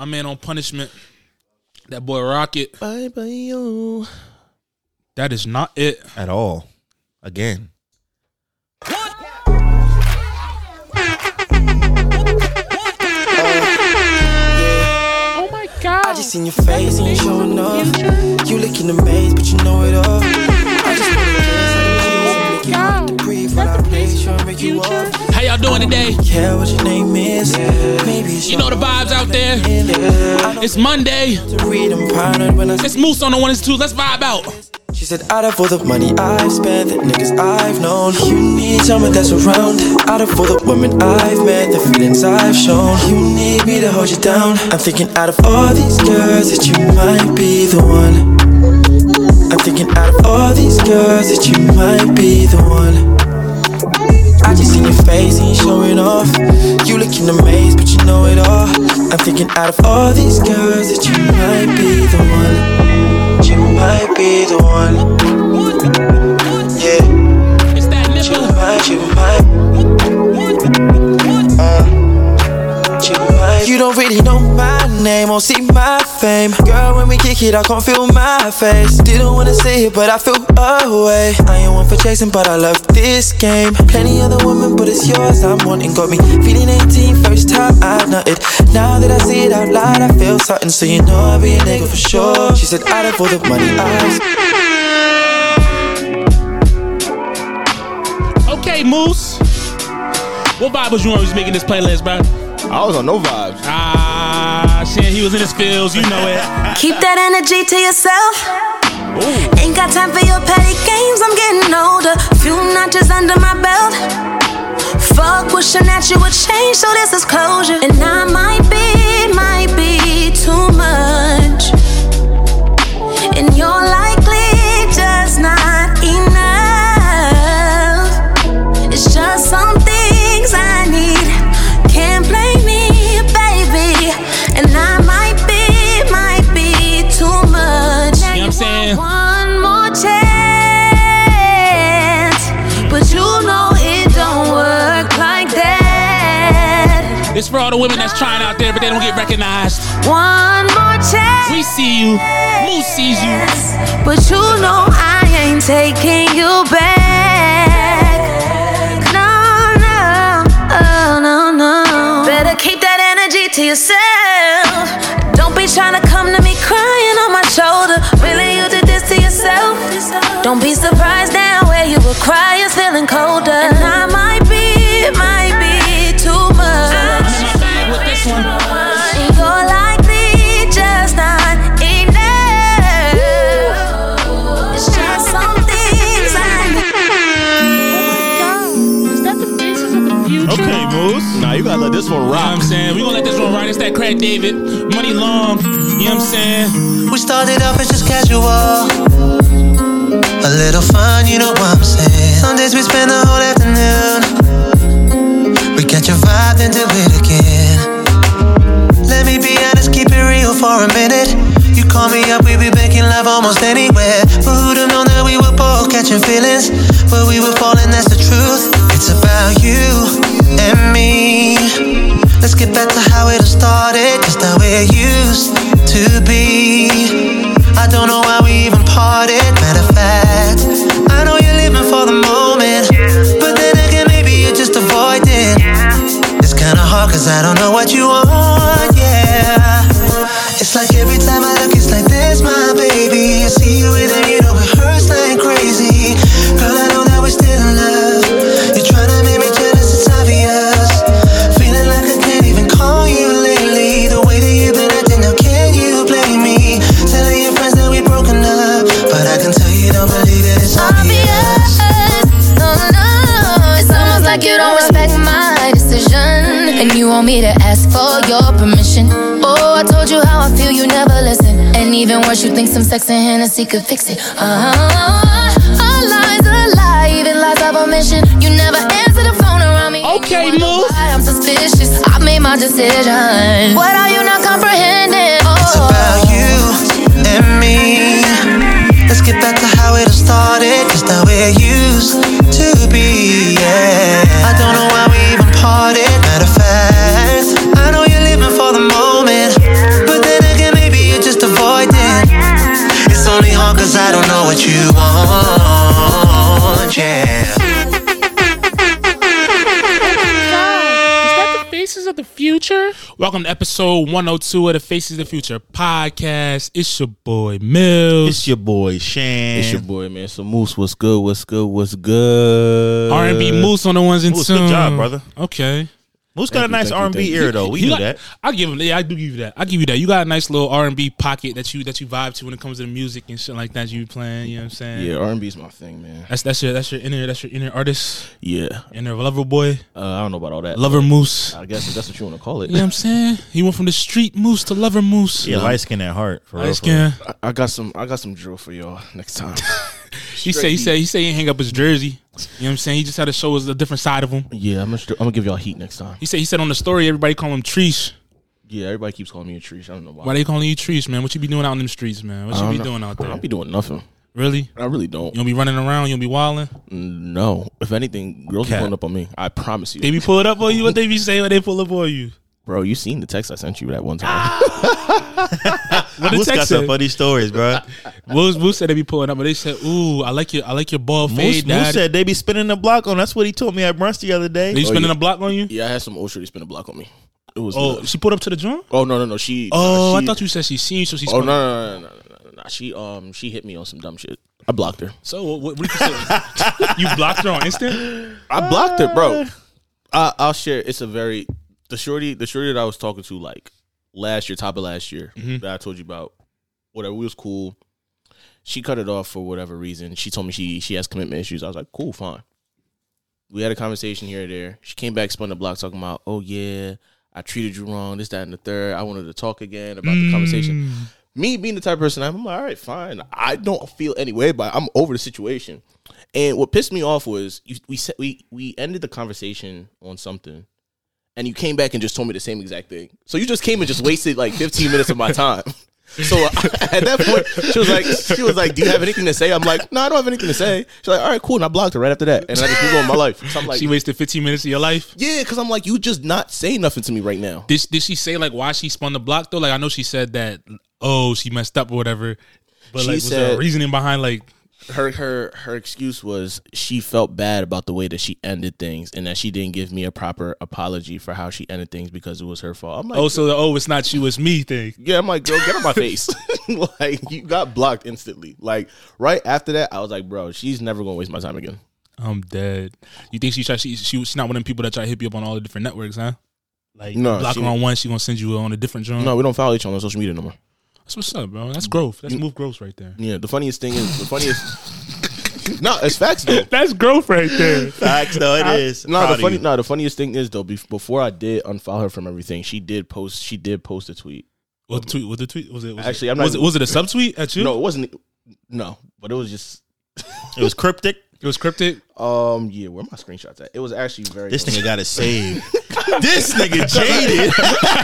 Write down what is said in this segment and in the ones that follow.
My man on punishment. That boy Rocket. Bye bye yo. That is not it. At all. Again. Oh my god. I just seen your face and you showing off. You looking amazed, but you know it all. Play, sure and make you off. How y'all doing today? Care what your name is? Maybe You know the vibes out there. It's Monday. to read and paranoid when I It's Moose on the one and two. Let's vibe out. She said, out of all the money I've spent, the niggas I've known, you need someone that's around. Out of all the women I've met, the feelings I've shown, you need me to hold you down. I'm thinking, out of all these girls, that you might be the one. I'm thinking, out of all these girls, that you might be the one. I just seen your face and you showing off. You looking amazed, but you know it all. I'm thinking, out of all these girls, that you might be the one. You might be the one. Yeah, you might, you might. Uh, you might. You don't really know my name or see my fame. Girl, when we kick it, I can't feel my face. Didn't wanna say it, but I feel away. I ain't one for chasing, but I love this game. Plenty other women, but it's yours I'm wanting. Got me feeling 18, first time I nutted. Now that I see it out loud, I feel something. So you know I'll be a nigga for sure. She said, out of all the money I Okay, Moose. What vibe was you on? Was making this playlist, bro? I was on no vibes. Ah, shit, he was in his fields. You know it. Keep that energy to yourself. Ain't got time for your petty games. I'm getting older. Few notches under my belt. Fuck wishing that you would change, so this is closure. And I might be, all the women that's trying out there, but they don't get recognized. One more chance. We see you. Moose sees you. But you know I ain't taking you back. No, no, oh, no, no. Better keep that energy to yourself. Don't be trying to come to me crying on my shoulder. Really, you did this to yourself. Don't be surprised now where you will were crying, feeling colder. This one You know what. I'm saying? We gonna let this one ride. It's that Craig David. Muni Long. You know what I'm saying? We started off as just casual. A little fun, you know what I'm saying. Some days we spend the whole afternoon. We catch a vibe, then do it again. Let me be honest, keep it real for a minute. You call me up, we be making love almost anywhere. But who'd have known that we were both catching feelings? But we were falling, that's the truth. It's about you and me. Let's get back to how it all started, just how it used to be. I don't know why we even parted. Matter of fact, I know you're living for the moment. But then again, maybe you're just avoiding. It's kinda hard cause I don't know what you me to ask for your permission. Oh, I told you how I feel, you never listen. And even worse, you think some sex and Hennessy could fix it. Uh-huh. A lie's a lie, even lies of omission. You never answer the phone around me. Okay, move. why I'm suspicious. I made my decision. What are you not comprehending? Oh. It's about you and me. Let's get back to how it all started, just how it used to be. Yeah. I don't know why hearted, matter of fact. I know you're living for the moment, but then again, maybe you just avoid it. It's only hard cause I don't know what you want. Welcome to episode 102 of the Faces of the Future podcast. It's your boy Millz. It's your boy Shann. It's your boy, man. So Moose, what's good? What's good? What's good? R&B Moose on the ones and Moose, twos. good job, brother. Okay. Moose got a nice R&B thank you. ear though. We You knew that. I give him. Yeah, I do give you that. I give you that. You got a nice little R and B pocket that you that you vibe to when it comes to the music and shit like that. You playing. You know what I'm saying? Yeah, R&B is my thing, man. That's that's your that's your inner that's your inner artist, Yeah, inner lover boy, uh, I don't know about all that. lover moose. I guess that's what you want to call it. You know what I'm saying? He went from the street moose to lover moose. Yeah, light skin at heart. For real, Light for real. skin. I, I got some. I got some drill for y'all next time. He said he said he said he hang up his jersey. You know what I'm saying? He just had to show us a different side of him. yeah, I'm gonna. I'm gonna give y'all heat next time. He said he said on the story everybody call him Treesh. Yeah, everybody keeps calling me a tree. I don't know why. Why they calling you Treesh, man? What you be doing out in them streets, man? What you be know. doing out I there? don't be doing nothing. Really? I really don't. You don't be running around? You don't be wilding? No. If anything, girls be Cap. pulling up on me. I promise you. They be pulling up on you? What they be saying when they pull up on you? Bro, you seen the text I sent you that one time? Ah! What the Moose got some funny stories, bro. Moose, Moose said they be pulling up, but they said, "Ooh, I like your, I like your ball Moose, fade, Moose dad." said they be spinning the block on. That's what he told me at brunch the other day. They spinning yeah. a block on you? yeah, I had some old shorty spin a block on me. It was. Oh, nuts. she put up to the joint. oh no no no she. Oh, she, I thought you said she seen you, so she's. Oh no no no no no no no. She um she hit me on some dumb shit. I blocked her. So what? What, what do you say? you blocked her on instant? I blocked her, bro. I, I'll share. It's a very the shorty the shorty that I was talking to like last year, top of last year Mhm. that I told you about. Whatever, we was cool. She cut it off for whatever reason. She told me she she has commitment issues. I was like, cool, fine. We had a conversation here or there. She came back, spun the block, talking about, oh yeah, I treated you wrong, this, that, and the third. I wanted to talk again about the conversation. Mm. Me being the type of person I'm, like, all right, fine. I don't feel any way, but I'm over the situation. And what pissed me off was you, we said we we ended the conversation on something, and you came back and just told me the same exact thing. So you just came and just wasted like 15 minutes of my time. So at that point, she was like, she was like, "Do you have anything to say?" I'm like, "No, I don't have anything to say." She's like, "All right, cool," and I blocked her right after that, and I just moved on with my life. So I'm like, she wasted 15 minutes of your life. "Yeah," because I'm like, "You just not saying nothing to me right now." Did did she say like why she spun the block though? Like I know she said that oh she messed up or whatever, but She like was there a reasoning behind like her her her excuse was she felt bad about the way that she ended things and that she didn't give me a proper apology for how she ended things because it was her fault. I'm like, oh so the, oh it's not you it's me thing. yeah, I'm like, girl, get on my face. like you got blocked instantly. Like right after that, I was like, bro, she's never gonna waste my time again. I'm dead. You think she try she she she's not one of them people that try to hit you up on all the different networks, huh? Like No, block she- her on one, she gonna send you on a different joint. No, we don't follow each other on social media no more. That's what's up, bro. That's growth. That's move growth right there. Yeah, the funniest thing is the funniest. no, it's facts though. That's growth right there. Facts, though it is. No, Proud the funny, no, the funniest thing is though. bef- Before I did unfollow her from everything, she did post. She did post a tweet. What the tweet? What the tweet? Was it? Was Actually, it, I'm not was it even- was it a subtweet at you? No, it wasn't. No, but it was just. It was cryptic. It was cryptic. Um, yeah, where my screenshots at? It was actually very. This nigga got it saved. this nigga jaded.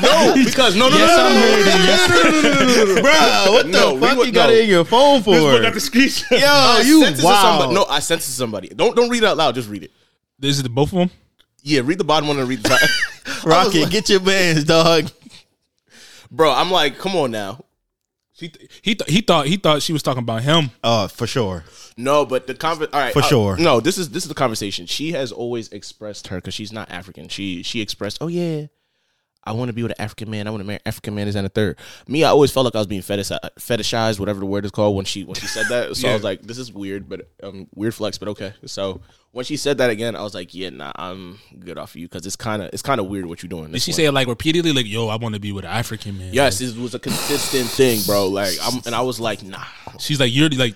no, because no, no, Yes, no, I'm no, no, heard no, it. no, no, no, no, no, no, no. Bro, what the No, we fuck would- you got no. it in your phone for? the screenshot. Yo, I you sent it to somebody. wow. No, I sent it to somebody. Don't don't read it out loud. Just read it. This is the both of them. Yeah, read the bottom one and read the top. I was Rocket, like- get your bands, dog. bro. I'm like, come on now. He th- he th- he thought he thought she was talking about him. Oh, for sure. No, but the conver- all right, For uh, sure. No, this is this is the conversation. She has always expressed her because she's not African. She she expressed, oh yeah, I want to be with an African man. I want to marry African man. Is and a third. Me, I always felt like I was being fetish- fetishized, whatever the word is called when she when she said that. So I was like, this is weird, but um, weird flex, but okay. So when she said that again, I was like, yeah, nah, I'm good off of you because it's kind of it's kind of weird what you're doing. Did she say it like repeatedly? Like, yo, I want to be with an African man. Yes, it was a consistent thing, bro. Like, I'm, and I was like, nah. She's like, you're like,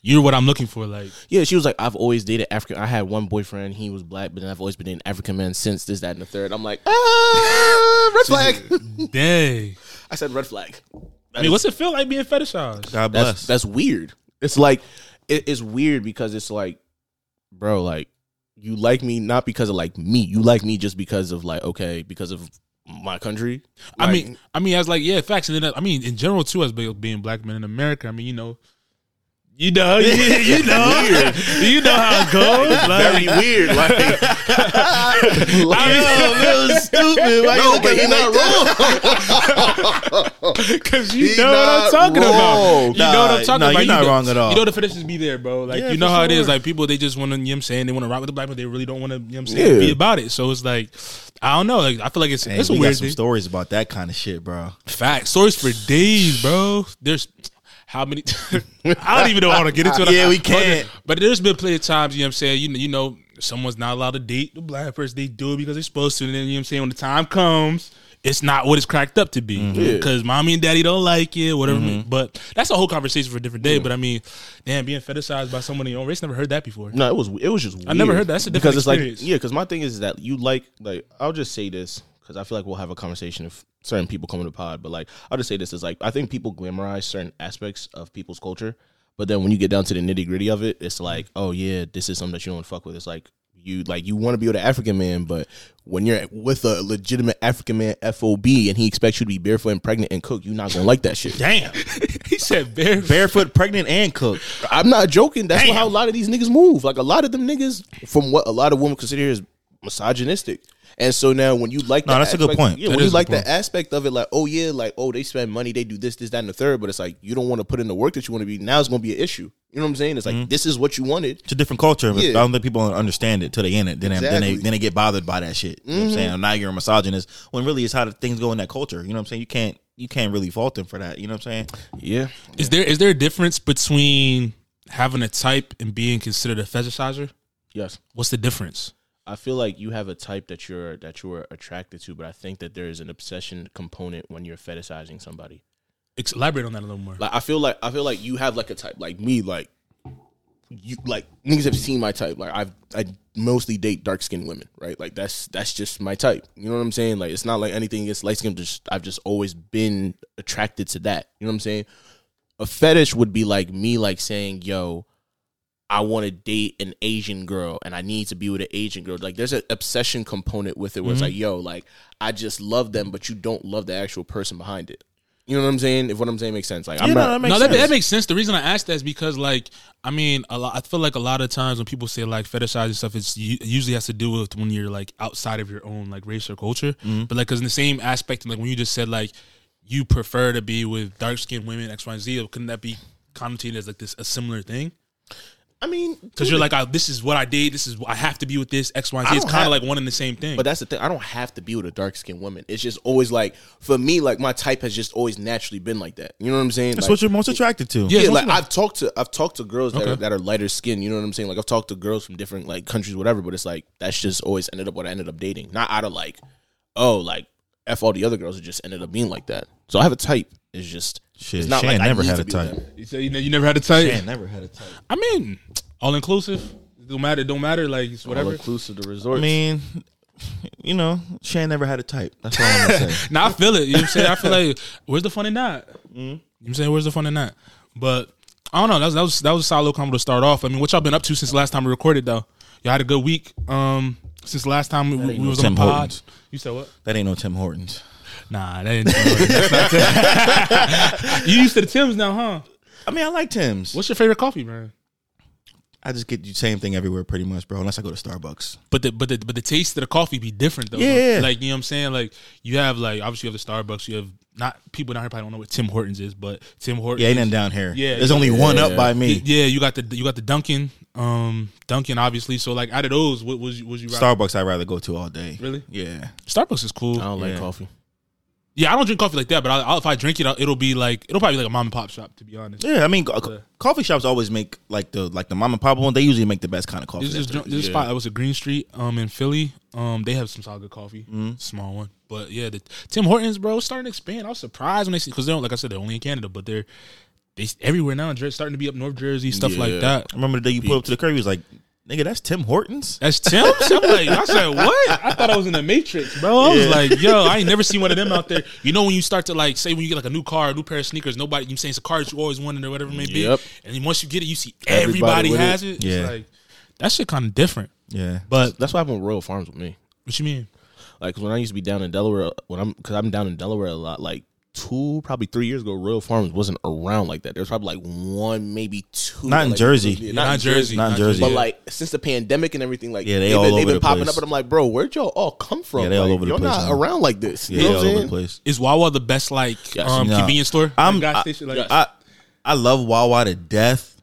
you're what I'm looking for. Like, Yeah, she was like, I've always dated African. I had one boyfriend, he was black, but then I've always been dating African men since this, that, and the third. I'm like, ah, red flag. dang. I said red flag. I mean, what's it feel like being fetishized? God That's bless. that's weird. It's like it, it's weird because it's like, bro, like you like me not because of like me. You like me just because of like okay, because of my country. I mean, I mean, as like, yeah, facts. And then, I mean, in general too, as be- being black men in America, I mean, you know, You know, you, you know, you know how it goes. Like, Very weird. Like, I Yo, stupid. Why no, but he's not wrong. Because you He know what I'm talking wrong. about. You know what I'm talking nah, about. you're not you know, wrong at all. You know the fetishes be there, bro. Like Yeah, you know for how it is. Like people, they just want to. You know what I'm saying they want to rock with the black, but they really don't want to. You know what I'm saying Yeah. be about it. So it's like I don't know. Like I feel like it's Hey, it's a we weird got some thing. stories about that kind of shit, bro. Fact stories for days, bro. There's how many? I don't even know how to get into it. Yeah, we can't. But, there's been plenty of times. You know what I'm saying. You know, you know, someone's not allowed to date the black person. They do it because they're supposed to. And then you know what I'm saying. When the time comes. It's not what it's cracked up to be Mm-hmm. Yeah. because mommy and daddy don't like it, whatever. But that's a whole conversation for a different day. But I mean, damn, being fetishized by someone in your own race, never heard that before. No, it was it was just. I never heard that. That's a different because different it's like yeah. Because my thing is that you like like I'll just say this because I feel like we'll have a conversation if certain people come to the pod. But like I'll just say this is like I think people glamorize certain aspects of people's culture, but then when you get down to the nitty gritty of it, it's like mm. oh yeah, this is something that you don't fuck with. It's like you like you want to be with an African man, but when you're with a legitimate African man FOB and he expects you to be barefoot and pregnant and cook, you're not gonna like that shit. Damn, he said bare. Barefoot, pregnant, and cook. I'm not joking. That's Damn. how a lot of these niggas move. Like a lot of them niggas, from what a lot of women consider is misogynistic. And so now when you like, No, that that's a good point. Yeah, That when you like the that aspect of it, like oh yeah, like oh they spend money, they do this, this, that, and the third. But it's like you don't want to put in the work that you want to be. Now it's gonna be an issue. You know what I'm saying? It's like Mm-hmm. this is what you wanted. It's a different culture. But Yeah. I don't think people understand it till they in it. Then, they, then they Mm-hmm. then they get bothered by that shit. You know what I'm saying? Now you're a misogynist when really it's how the things go in that culture. You know what I'm saying? You can't you can't really fault them for that. You know what I'm saying? Yeah, Is there is there a difference between having a type and being considered a fetishizer? yes. What's the difference? I feel like you have a type that you're that you're attracted to, but I think that there is an obsession component when you're fetishizing somebody. Elaborate on that a little more. Like I feel like I feel like you have like a type, like me, like you like niggas have seen my type. Like I've I mostly date dark skinned women, right? Like that's that's just my type. You know what I'm saying? Like it's not like anything against light skin. Just I've just always been attracted to that. You know what I'm saying? A fetish would be like me, like saying, "Yo, I want to date an Asian girl and I need to be with an Asian girl. Like there's an obsession component with it where it's like, yo, like I just love them, but you don't love the actual person behind it. You know what I'm saying? If what I'm saying makes sense. Like I'm Yeah, no, not that makes no, that, sense. that makes sense. The reason I asked that is because, like, I mean, a lot. I feel like a lot of times when people say like fetishizing stuff, it's it usually has to do with when you're like outside of your own like race or culture. Mm-hmm. But like, because in the same aspect, like when you just said like you prefer to be with dark skinned women X, Y, and Z, couldn't that be connotated as like this a similar thing? I mean, Because you're like, I, this is what I did. This is I have to be with this X, Y, and I Z. It's kind of like one and the same thing. but that's the thing. I don't have to be with a dark skinned woman. It's just always like for me, like my type has just always naturally been like that. You know what I'm saying? That's Like, what you're most attracted to. Yeah. yeah, like I've talked to I've talked to girls that, are, that are lighter skinned. You know what I'm saying? Like I've talked to girls from different like countries, whatever. But it's like that's just always ended up what I ended up dating. Not out of like, oh, like f all the other girls. It just ended up being like that. So I have a type. It's just Shit, It's not Shann like never need had a type. you say you, know, you never had a type. Shann never had a type. I mean, all inclusive. Don't matter. Don't matter. Like it's All inclusive the resort. I mean, you know, Shann never had a type. That's all I'm gonna. Now I feel it. You know what I'm saying? I feel like where's the fun in that? You know what I'm saying? Where's the fun in that? But I don't know. That was that was that was a solid little combo to start off. I mean, what y'all been up to since last time we recorded though? Y'all had a good week. Um since last time we, we ain't no was on the Tim pod. Hortons. You said what? That ain't no Tim Hortons. Nah, that ain't that's not You used to the Tims now, huh? I mean, I like Tim's. What's your favorite coffee, man? I just get the same thing everywhere, pretty much, bro. Unless I go to Starbucks. But the but the but the taste of the coffee be different though. Yeah. Like you know what I'm saying? Like you have like obviously you have the Starbucks, you have not people down here probably don't know what Tim Hortons is, but Tim Hortons Yeah, ain't nothing down here. Yeah, there's only one up by me. Yeah, you got the you got the Dunkin', um, Dunkin' obviously. So like out of those, what was you was you? Starbucks, I'd rather go to all day. Really? Yeah. Starbucks is cool. I don't like coffee. Yeah, I don't drink coffee like that, but I, I'll, if I drink it, I'll- it'll be like it'll probably be like a mom and pop shop to be honest. Yeah, I mean, co- Yeah. coffee shops always make like the like the mom and pop one. They usually make the best kind of coffee. This is this the- spot that was a Green Street, um, in Philly. Um, they have some solid good coffee, Mm-hmm. small one. But yeah, the Tim Hortons, bro, starting to expand. I was surprised when they see because they don't like I said they're only in Canada, but they're they everywhere now. They're starting to be up North Jersey, stuff like that. I remember the day you pulled up to the curb, he was like, "Nigga, that's Tim Hortons." That's Tim's. I'm like, I said, what? I thought I was in the Matrix, bro. I was Yeah. like, yo, I ain't never seen one of them out there. You know, when you start to like say when you get like a new car, a new pair of sneakers, nobody you saying it's a car that you always wanted or whatever it may be. Yep. And then once you get it, you see Everybody everybody, has it. it. It's Yeah. like that shit kind of different. Yeah, But That's what happened with Royal Farms with me. what you mean? Like 'cause when I used to be down in Delaware, when I'm because I'm down in Delaware a lot. Like two, probably three years ago, Royal Farms wasn't around like that. There was probably like one, maybe two. Not in like, Jersey. yeah, not in Jersey. Not in Jersey. But yeah. like since the pandemic and everything, like Yeah, they they've all been, over they've been the popping place. up, and I'm like, bro, where'd y'all all come from? Yeah, they all Like, over the You're place not now. around like this. yeah, you know all what I'm over the place. Is Wawa the best like Yes. um, No. convenience store? I'm- Like, gas I- station, like, I I love Wawa to death.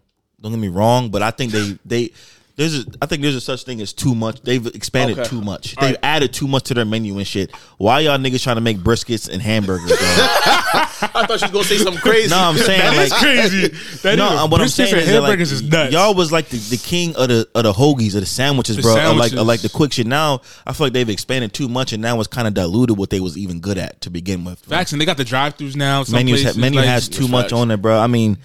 Don't get me wrong, but I think they they there's a, I think there's a such thing as too much. They've expanded Okay. too much. They've added too much to their menu and shit. Why y'all niggas trying to make briskets and hamburgers? dog? I thought she was gonna say something crazy. no, I'm saying That is like crazy. That no, is- uh, what I'm briskets saying and is, that, like, hamburgers is nuts. y'all was like the, the king of the of the hoagies of the sandwiches, The bro. Or like or sandwiches. like the quick shit. Now I feel like they've expanded too much, and now it's kind of diluted what they was even good at to begin with. Facts, and they got the drive-throughs now. Some Menus places, ha- menu like- has too much facts. on it, bro. I mean,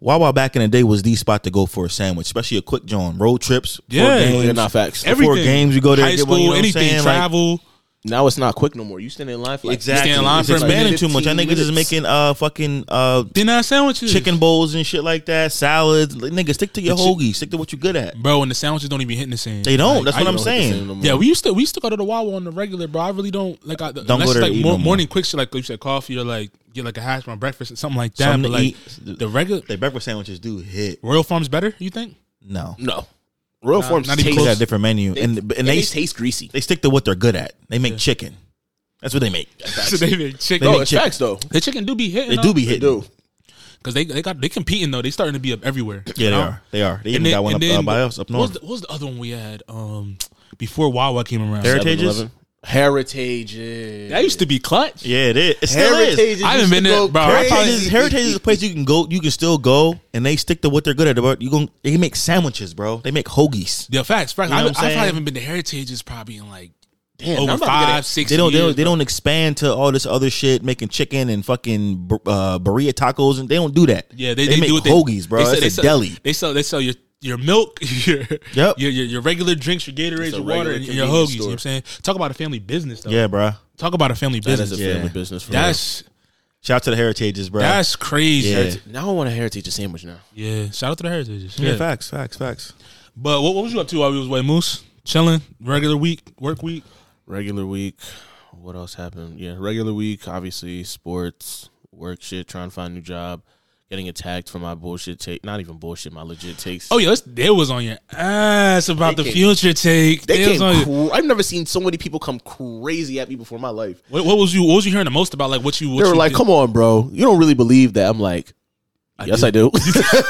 Wawa back in the day was the spot to go for a sandwich, especially a quick joint. Road trips, Yeah. games, not facts. everything. Before games, you go there, High get one, school, you know anything, saying? Like, travel. Now it's not quick no more. You stand in line for like Exactly. stand in line it's for a expanding minute, too much. Y'all 15 niggas is minutes. making uh fucking uh Then have sandwiches, chicken bowls and shit like that, salads. Like, nigga, stick to your The chi- hoagie. Stick to what you good at. bro. And the sandwiches don't even hit the same. They don't. Like, That's what I'm don't- saying. Yeah, we used to we used to go to the Wawa on the regular, bro. I really don't like. I, Don't unless go there it's to like eat more, no more. morning quick shit, like you said, coffee or like get like a hash brown breakfast or something like that. Something but to like eat. the regular They breakfast sandwiches do hit. Royal Farms better. You think? No, No, Royal Nah, Farms not even taste close. got a different menu, They- and and, and they they taste greasy. they stick to what they're good at. They make chicken. That's what they make. so they make chicken. They No, make it's chicken. facts though. the chicken do be hitting. They do be They hitting. do. because they they got they competing though. They starting to be up everywhere. Yeah, you they know? are. They are. They And even then- got one and up uh, by us up What was, north. the, what was the other one we had? Um, before Wawa came around. Heritages? 7-Eleven. Heritages. That used to be clutch. Yeah, it is. It still is. Heritage. I haven't been there, bro. I Heritage probably- is, Heritage is a place you can go. You can still go, and they stick to what they're good at. Bro. You going they make sandwiches, bro. They make hoagies. Yeah, facts. facts. You know I, I what I'm probably saying? haven't been to Heritages probably in like Damn, over I'm about to get five, six. They don't. They years, don't, they bro. don't expand to all this other shit, making chicken and fucking bur- uh, burrito tacos, and they don't do that. Yeah, they, they, make do what they, hoagies, bro. They sell, It's they a sell, deli. They sell they sell your your milk, your Yep. your, your, your regular drinks, your Gatorades, your water, and your convenience hoagies. You know what I'm saying? Talk about a family business though. Yeah, bro. Talk about a family That business. is a Yeah. family business for that's Shout out to the Heritages, bro. that's crazy. Yeah. Yeah. Now I want a Heritage sandwich now. Yeah, shout out to the Heritages. yeah, Yeah. facts, facts, facts. But what, what was you up to while we was away, Moose? Chilling, regular week, work week. Regular week. What else happened? Yeah, regular week. Obviously, sports, work shit, trying to find a new job, getting attacked for my bullshit take. Not even bullshit, my legit takes. Oh yeah, they was on your ass about They the came- future take. they was came. on your- Cr- I've never seen so many people come crazy at me before in my life. what, what was you? What was you hearing the most about? Like what you? What They were you like, did? "Come on, bro, you don't really believe that." I'm like, "Yes, I do.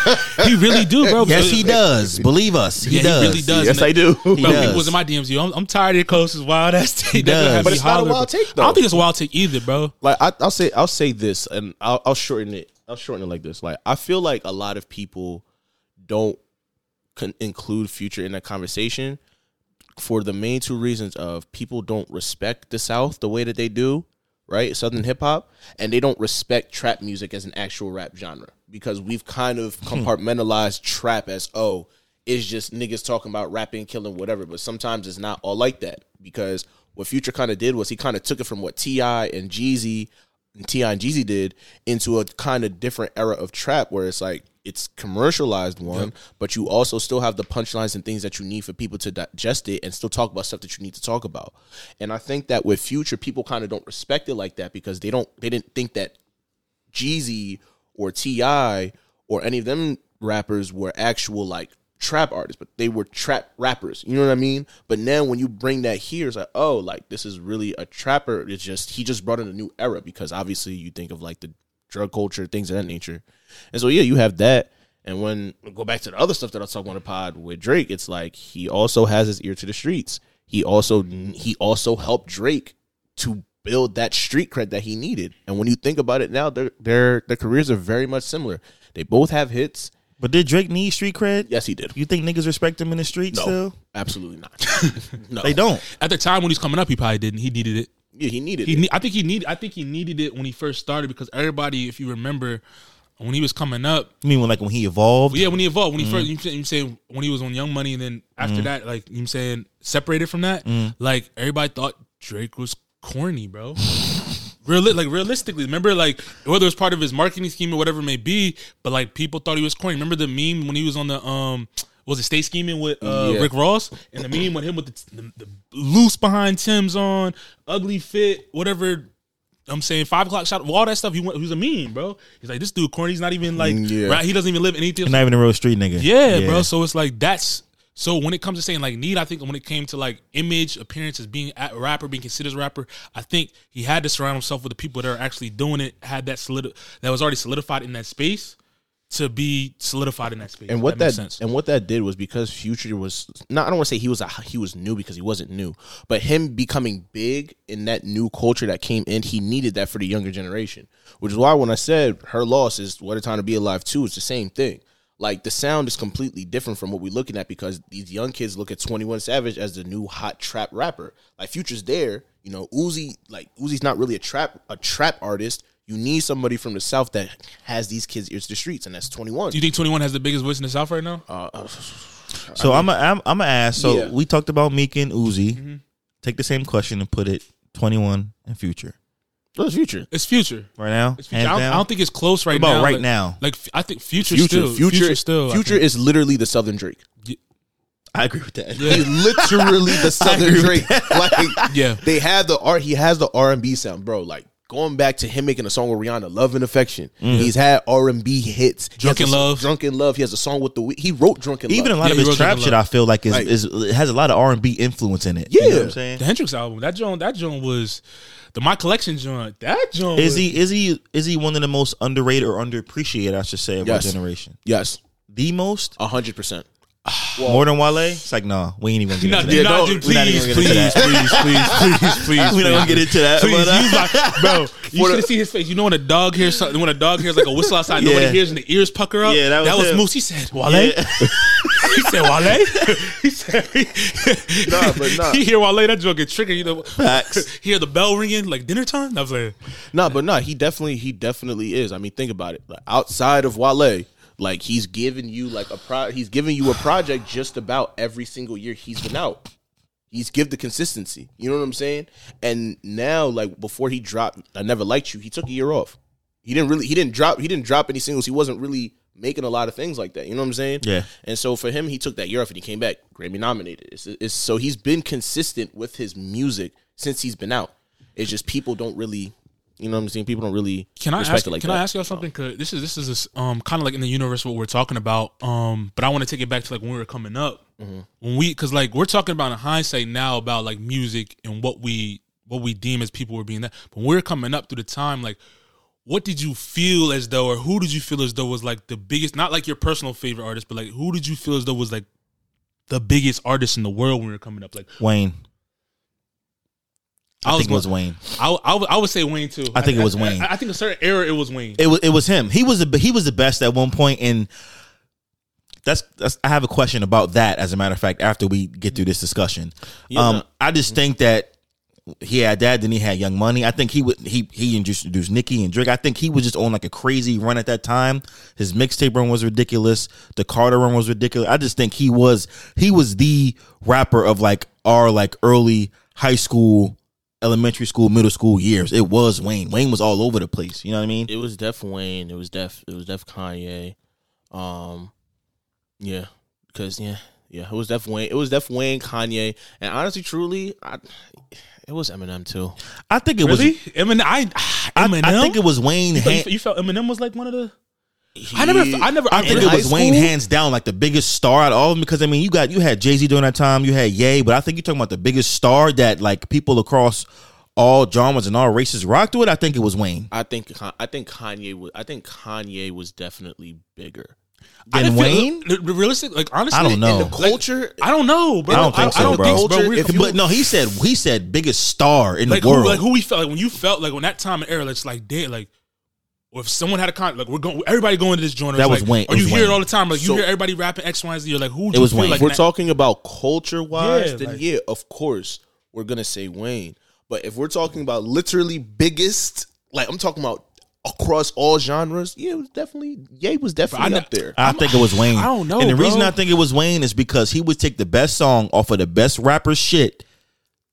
He really do, bro. Yes, he does. Believe us, he Yeah, does. he really does. yes, And I do." He Bro, does. was in my DMs. Yo, I'm, I'm tired of your coast's wild ass take. They does. But me it's not a wild take, though. I don't think it's a wild take either, bro. like I, I'll say I'll say this, and I'll, I'll shorten it. I'll shorten it like this. Like I feel like a lot of people don't con- include future in that conversation for the main two reasons of people don't respect the South the way that they do, right? Southern hip hop, and they don't respect trap music as an actual rap genre because we've kind of hmm. compartmentalized trap as oh, it's just niggas talking about rapping, killing, whatever. But sometimes it's not all like that because what Future kind of did was he kind of took it from what T.I. and Jeezy and T.I. and Jeezy did into a kind of different era of trap where it's like it's commercialized one, but you also still have the punchlines and things that you need for people to digest it and still talk about stuff that you need to talk about. And I think that with Future, people kind of don't respect it like that because they don't they didn't think that Jeezy or T.I. or any of them rappers were actual like trap artists, but they were trap rappers. You know what I mean? But now when you bring that here, it's like, oh, like this is really a trapper. It's just he just brought in a new era because obviously you think of like the drug culture, things of that nature. And so yeah, you have that. And when go back to the other stuff that I was talking on the pod with Drake, it's like he also has his ear to the streets. He also he also helped Drake to build that street cred that he needed. And when you think about it now, their their their careers are very much similar. They both have hits. But did Drake need street cred? Yes, he did. You think niggas respect him in the streets No, still? absolutely not. no, They don't. At the time when he's coming up, he probably didn't. He needed it. Yeah, he needed He, it. ne- I think he needed. I think he needed it when he first started because everybody, if you remember, when he was coming up, I mean, when like when he evolved. yeah, when he evolved, when he first, you, you say when he was on Young Money, and then after that, like you saying separated from that, Mm. like everybody thought Drake was corny, bro. Real, like realistically, remember like whether it was part of his marketing scheme or whatever it may be, but like people thought he was corny. Remember the meme when he was on the um was it Stay Schemin' with uh, Yeah. Rick Ross and the meme with him with the, the, the loose behind Tim's on, ugly fit, whatever I'm saying five o'clock shot, all that stuff. He went, he was a meme, bro. He's like this dude corny. He's not even like Mm, yeah. right. He doesn't even live anything. He's not even a real street nigga. Yeah, bro. So it's like that's so when it comes to saying like need, I think when it came to like image, appearance as being a rapper, being considered as a rapper, I think he had to surround himself with the people that are actually doing it, had that solid that was already solidified in that space to be solidified in that space. and what that, sense. and what that did was because Future was not. I don't want to say he was a, he was new because he wasn't new, but him becoming big in that new culture that came in, he needed that for the younger generation. Which is why when I said her loss is what a time to be alive too, it's the same thing. Like the sound is completely different from what we're looking at because these young kids look at Twenty One Savage as the new hot trap rapper. Like Future's there, you know. Uzi, like Uzi's not really a trap a trap artist. You need somebody from the south that has these kids ears to the streets, and that's Twenty One. Do you think 21 has the biggest voice in the South right now? Uh, So I'm a, I'm I'm gonna ask. So Yeah. we talked about Meek and Uzi. Take the same question and put it 21 and Future What's Future? it's Future. right now. It's Future. I, don't. I don't think it's close right What about now. right like, now? Like I think Future, Future, still. Future, Future still. Future is literally the Southern Drake. I agree with that. He's literally the Southern Drake. Like, Yeah. they have the art. He has the R and B sound, bro. Like going back to him making a song with Rihanna, "Love and Affection." Mm-hmm. He's had R and B hits. Drunken Love. "Drunken Love." He has a song with the. He wrote "Drunken Even a lot Yeah, of his trap shit, I feel like is, Like- is it has a lot of R and B influence in it. you know what I'm Yeah. saying. the Hendrix album. That joint. That joint was the My Collection joint. That joint Is he is he is he one of the most underrated or underappreciated? I should say of Yes. our generation. yes, The most a hundred percent. more than Wale. It's like no, we ain't even gonna not, get do into not, that. dude, We're not please, even please, gonna please, get into please, please, please. We're not gonna get into that. Please, but, uh, use like, bro, you should have seen his face. You know when a dog hears something, when a dog hears like a whistle outside, Yeah. nobody hears and the ears pucker up. Yeah, that was that was him. Moose. He said, "Wale." Yeah. he said, "Wale." he said, Nah, but nah. He hear Wale, that joke get triggered. You know, Facts. hear the bell ringing like dinner time. I was like, nah, but no, he definitely he definitely is. I mean, think about it. Like, outside of Wale, like he's giving you like a pro he's giving you a project just about every single year he's been out. He's give the consistency. You know what I'm saying? And now, like before he dropped I Never Liked You, he took a year off. He didn't really he didn't drop he didn't drop any singles. He wasn't really making a lot of things like that. You know what I'm saying? Yeah. And so for him, he took that year off and he came back Grammy nominated. It's, it's, so he's been consistent with his music since he's been out. It's just people don't really, you know what I'm saying? People don't really Can I ask? it like can that. I ask y'all something? Cause this is this is this, um kind of like in the universe what we're talking about. Um, but I want to take it back to like when we were coming up Mm-hmm. when we because like we're talking about in hindsight now about like music and what we what we deem as people were being that. But when we we're coming up through the time like. What did you feel as though, or who did you feel as though was like the biggest? Not like your personal favorite artist, but like who did you feel as though was like the biggest artist in the world when we were coming up? Like Wayne. I, I was think it was Wayne. I, I, would- I would say Wayne too. I think it was Wayne. I, I think a certain era it was Wayne. It was it was him. He was the he was the best at one point. point, and that's, that's I have a question about that. As a matter of fact, after we get through this discussion, um, I just think that he had that. Then he had Young Money. I think he would he he introduced Nicki and Drake. I think he was just on like a crazy run at that time. His mixtape run was ridiculous. The Carter run was ridiculous. I just think he was he was the rapper of like our like early high school. Elementary school, middle school years, it was Wayne. Wayne was all over the place. You know what I mean? It was Def Wayne. It was Def. It was Def Kanye. Um, yeah, because yeah, yeah, it was Def Wayne. It was Def Wayne, Kanye, and honestly, truly, I, it was Eminem too. I think it Really? was. Eminem? I, I, Eminem? I think it was Wayne. You, felt- you felt Eminem was like one of the. I never. I never. I I, think it was high Wayne school? hands down, like the biggest star out of all of them. Because I mean, you got you had Jay Z during that time, you had Ye, but I think you're talking about the biggest star that like people across all genres and all races rocked with. I think it was Wayne. I think I think Kanye was. I think Kanye was definitely bigger. I Then didn't Wayne? feel, the- the realistic. Like honestly, I don't know. In the culture, I don't know, bro. I don't think so, I, don't bro. think so, bro. If but no, he said he said biggest star in like the who, world. like who we felt like when you felt like when that time and era, it's like dead, like. Or if someone had a con, like we're going, everybody going to this joint. or That was like, Wayne. It Or you was hear it all the time. Like you So- hear everybody rapping X, Y, and Z. You're like, who? It was Wayne. Like if we're that- talking about culture wise, Yeah, then like- yeah, of course we're gonna say Wayne. But if we're talking about literally biggest, like I'm talking about across all genres, yeah, it was definitely Ye was definitely I up there. I think it was Wayne. I don't know, And the bro. reason I think it was Wayne is because he would take the best song off of the best rapper shit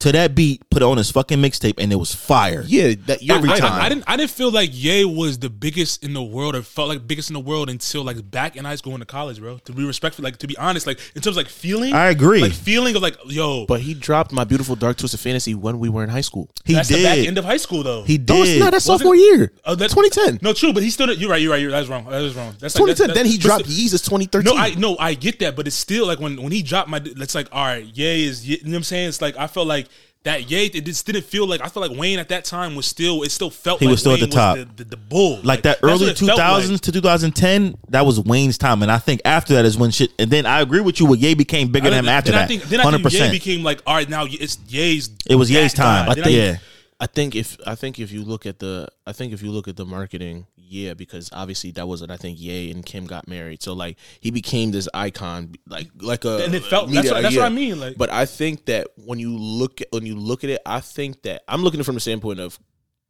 to that beat, put it on his fucking mixtape, and it was fire. Yeah, that Every I, time. I, I didn't. I didn't feel like Ye was the biggest in the world, or felt like biggest in the world until like back in high school and to college, bro. To be respectful, like to be honest, like in terms of like feeling, I agree. Like feeling of like, yo, But he dropped my beautiful dark twisted fantasy when we were in high school. He that's did. the back end of high school though. he did. No, it's not. That's Was it? sophomore year. Oh, that's 2010. No, true, but he still. You're right. You're right. You're that's wrong. That was wrong. That's like, 2010. that's- then he dropped still- Yeezus 2013. No, I no, I get that, but it's still like when when he dropped my. It's like all right, Ye is. You know what I'm saying? It's like I felt like that Ye. It just didn't feel like I felt like Wayne at that time was still. It still felt He like was still at the top. the, the, the bull, like that early 2000s like. to 2010, that was Wayne's time, and I think after that is when shit. And then I agree with you. With Ye became bigger than him then after I that. think, then I Hundred think Ye became like all right now. It's Ye's. It was Ye's time. guy. I think. Yeah. I think if I think if you look at the I think if you look at the marketing, yeah, because obviously that wasn't I think Ye and Kim got married, so like he became this icon, like like a And it felt- media- that's what- that's what I mean, like- but I think that when you look at when you look at it, I think that I'm looking at it from the standpoint of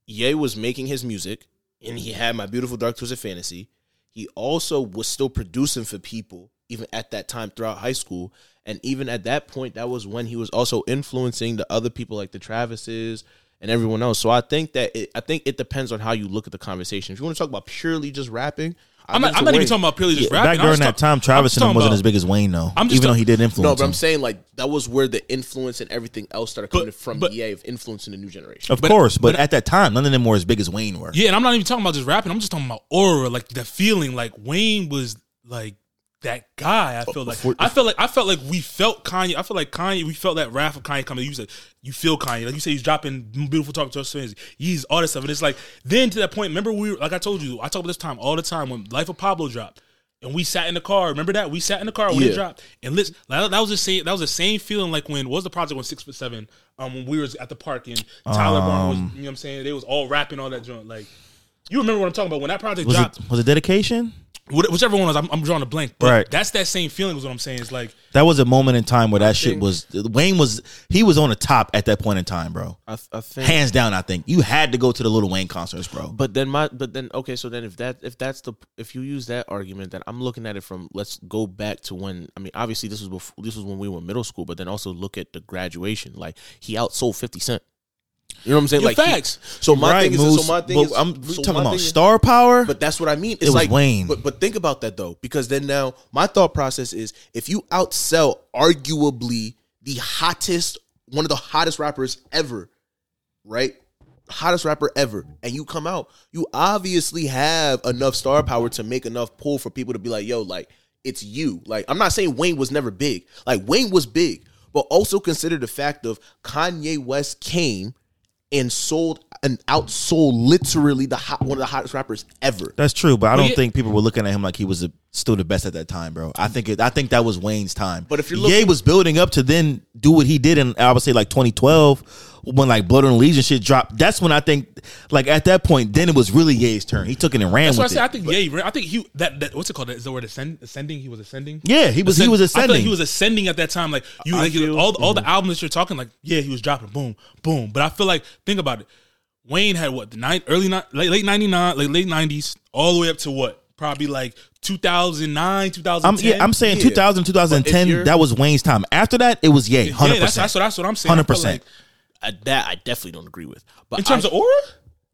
Ye was making his music, and he had my beautiful dark twisted fantasy. He also was still producing for people even at that time throughout high school, and even at that point, that was when he was also influencing the other people like the Travises and everyone else. So I think that it, I think it depends on how you look at the conversation. If you want to talk about purely just rapping, I'm not, I'm not even talking about purely just rapping. Back during that talk- time, Travis and him wasn't about- as big as Wayne though. I'm just even though he did influence. No, but I'm saying like that was where the influence and everything else started coming But- from but- EA of influencing the new generation. of course, but, at that time, none of them were as big as Wayne were. Yeah, and I'm not even talking about just rapping. I'm just talking about aura, like the feeling. Like Wayne was like that guy. I feel like for- I felt like I felt like we felt Kanye. I feel like Kanye. We felt that wrath of Kanye coming. You said you feel Kanye, like you say he's dropping beautiful dark twisted fantasy. He's all this stuff, and it's like then to that point. Remember we were, like I told you. I talk about this time all the time when Life of Pablo dropped. And we sat in the car. Remember that we sat in the car when it dropped. And listen, that, that was the same. That was the same feeling like when what was the project when six foot seven. Um, when we was at the park and Tyler Barnes was. You know what I'm saying? They was all rapping all that joint. Like you remember what I'm talking about when that project Was dropped. it was it dedication? Wh- Whichever one was, I'm, I'm drawing a blank. But Right. that's that same feeling. Was what I'm saying. It's like That was a moment in time where that shit think- was Wayne was he was on the top at that point in time, bro. I, I think Hands down, I think you had to go to the Lil Wayne concerts, bro. But then my but then okay, so then if that if that's the if you use that argument, then I'm looking at it from let's go back to when I mean obviously this was before, this was when we were middle school, but then also look at the graduation. Like he outsold Fifty Cent. You know what I'm saying? Yeah, like he- facts. so my right, thing is Moose, so my thing but is I'm so talking about thing is- star power. But that's what I mean. It's was like Wayne. But but think about that though, because then now my thought process is if you outsell arguably the hottest, one of the hottest rappers ever, right? Hottest rapper ever, and you come out, you obviously have enough star power to make enough pull for people to be like, yo, like it's you. Like I'm not saying Wayne was never big. Like Wayne was big, but also consider the fact of Kanye West came and sold and outsold literally the hot, one of the hottest rappers ever. That's true, but I don't yeah- think people were looking at him like he was a, still the best at that time, bro. I think it, I think that was Wayne's time. But if you're Ye was building up to then do what he did in I would say like 2012 when like Blood on Legion shit dropped. That's when I think like at that point then it was really Ye's turn. He took it and ran that's what I with said. I it. think yeah. I think he that, that what's it called? Is the word ascend, ascending? He was ascending. Yeah, he was he Ascend- was I feel ascending. like he was ascending at that time. Like you, like feel- all all the albums that you're talking. Like yeah, he was dropping boom, boom. But I feel like think about it. Wayne had what the nine early ni- late late ninety nine, like late nineties, all the way up to what probably like 2009, 2010. I'm, yeah, I'm saying Yeah. 2000, 2010, you're- that was Wayne's time. After that, it was Ye, 100%. Yeah, that's, that's what that's what I'm saying. 100%. like- that I definitely don't agree with. But in terms I, of aura,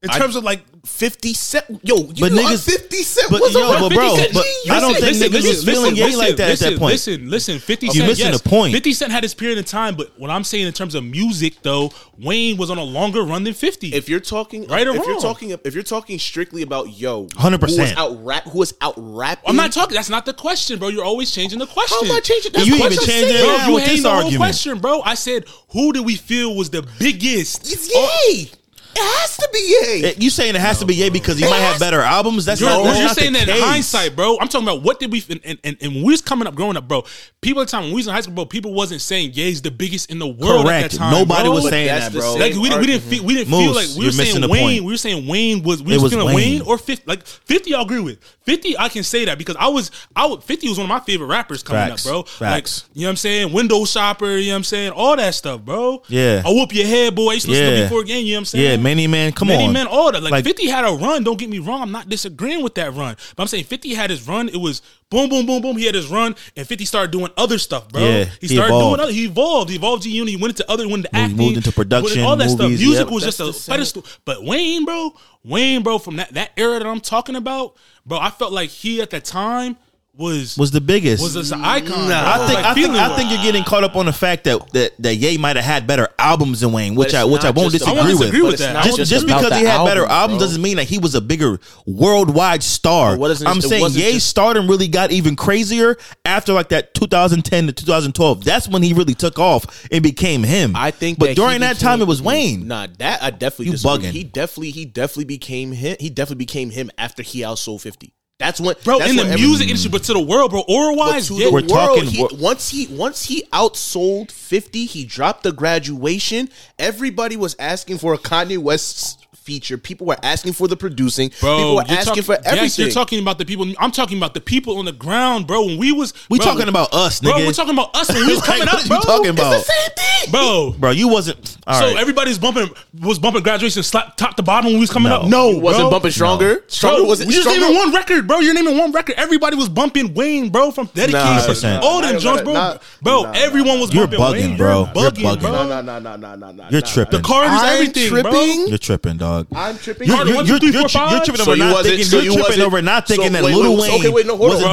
in I- terms of like Fifty Cent, yo, you But know niggas- Fifty Cent but was yo, but bro, 50 Cent, but G, I don't think listen, niggas was feeling Ye like that at that point. Listen, listen, 50 You Cent. missing yes, the point. 50 Cent had his period of time, but what I'm saying in terms of music, though, Wayne was on a longer run than 50. If you're talking, Right or if you're wrong? talking, if you're talking strictly about yo, 100%. who was out rap, who was out rapping. I'm not talking. That's not the question, bro. You're always changing the question. How am I changing? That's You what even I'm changed saying. it Bro, you with hating this the whole argument. question, bro. I said, who do we feel was the biggest? It's Ye. It has to be Ye. Eh, You saying it has to be Ye because he might have better albums? That's You're, not, that's you're not saying the that in hindsight, bro. I'm talking about what did we and, and, and, and when we was coming up, growing up, bro. People at the time when we was in high school, bro, people wasn't saying Ye's the biggest in the world at Correct. that time. Nobody bro. was saying that, bro. Like we, we didn't feel we didn't feel like we were saying Wayne. point. We were saying Wayne was we It was was feeling Wayne. Wayne. or fifty. Like fifty, I agree with fifty. I can say that because I was I would fifty was one of my favorite rappers coming Facts. up, bro. Facts. Like you know what I'm saying, window shopper. You know what I'm saying, all that stuff, bro. Yeah. I whoop your head, boy. I used to listen to Yeah. before game. You know what I'm saying? Yeah, Many men, come many on. Many men, all that. Like, like 50 had a run. Don't get me wrong. I'm not disagreeing with that run. But I'm saying 50 had his run. It was boom, boom, boom, boom. He had his run. And 50 started doing other stuff, bro. Yeah, he started he doing other. He evolved. He evolved G Unit. He went into other, went into acting. Moved into production. All that movies, stuff. Music yep, was just a pedestal. But Wayne, bro, Wayne, bro, from that, that era that I'm talking about, bro, I felt like he at the time – was was the biggest. Was an icon? Nah, I think like I think, I think you're getting caught up on the fact that that, that Ye might have had better albums than Wayne, which I which I won't disagree, I disagree with. that. Just, just, just because he had album, better albums bro. doesn't mean that he was a bigger worldwide star. It, I'm it saying Ye's just, stardom really got even crazier after like that 2010 to 2012. That's when he really took off and became him. I think, but that during that became, time it was Wayne. Nah, that I definitely you bugging. He definitely he definitely became him. He definitely became him after he outsold 50. That's what bro, that's in the music industry, but to the world, bro, aura wise, yeah. we're world, talking. He, once he once he outsold fifty, he dropped the graduation. Everybody was asking for a Kanye West feature. People were asking for the producing. Bro, people were asking talking, for everything. Yes, you're talking about the people. I'm talking about the people on the ground, bro. When we was we bro, talking about us, nigga. bro. We're talking about us when we was coming up, bro. You talking about it's the same thing, bro. Bro, you wasn't. so right. everybody's bumping was bumping graduation slap, top to bottom when we was coming no. up. No, wasn't bumping stronger. No. Stronger wasn't. You're naming one record, bro. You're naming one record. Everybody was bumping Wayne, bro, from dedication. Nah, all them joints, bro. Not, bro, nah, everyone was. You're bumping, bugging, Wayne, bro. You're bugging, bro. nah, nah, nah, nah, nah. You're tripping. The car is everything, bro. You're tripping, dog dog. I'm tripping. You're, you're, you're, you're, you're tripping over so not thinking. You're tripping over not thinking that Lil Wayne. was the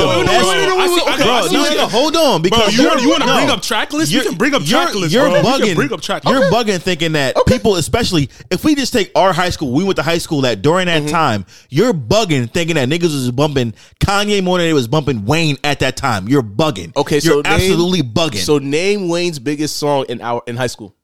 best. hold on. Bro, hold on. Because you want to bring up track lists? You can bring up track lists. You're bugging. You're bugging thinking that people, especially if we just take our high school, we went to high school that during that mm-hmm. time, you're bugging thinking that niggas was bumping Kanye more than it was bumping Wayne at that time. You're bugging. Okay, so absolutely bugging. So name Wayne's biggest song in our in high school.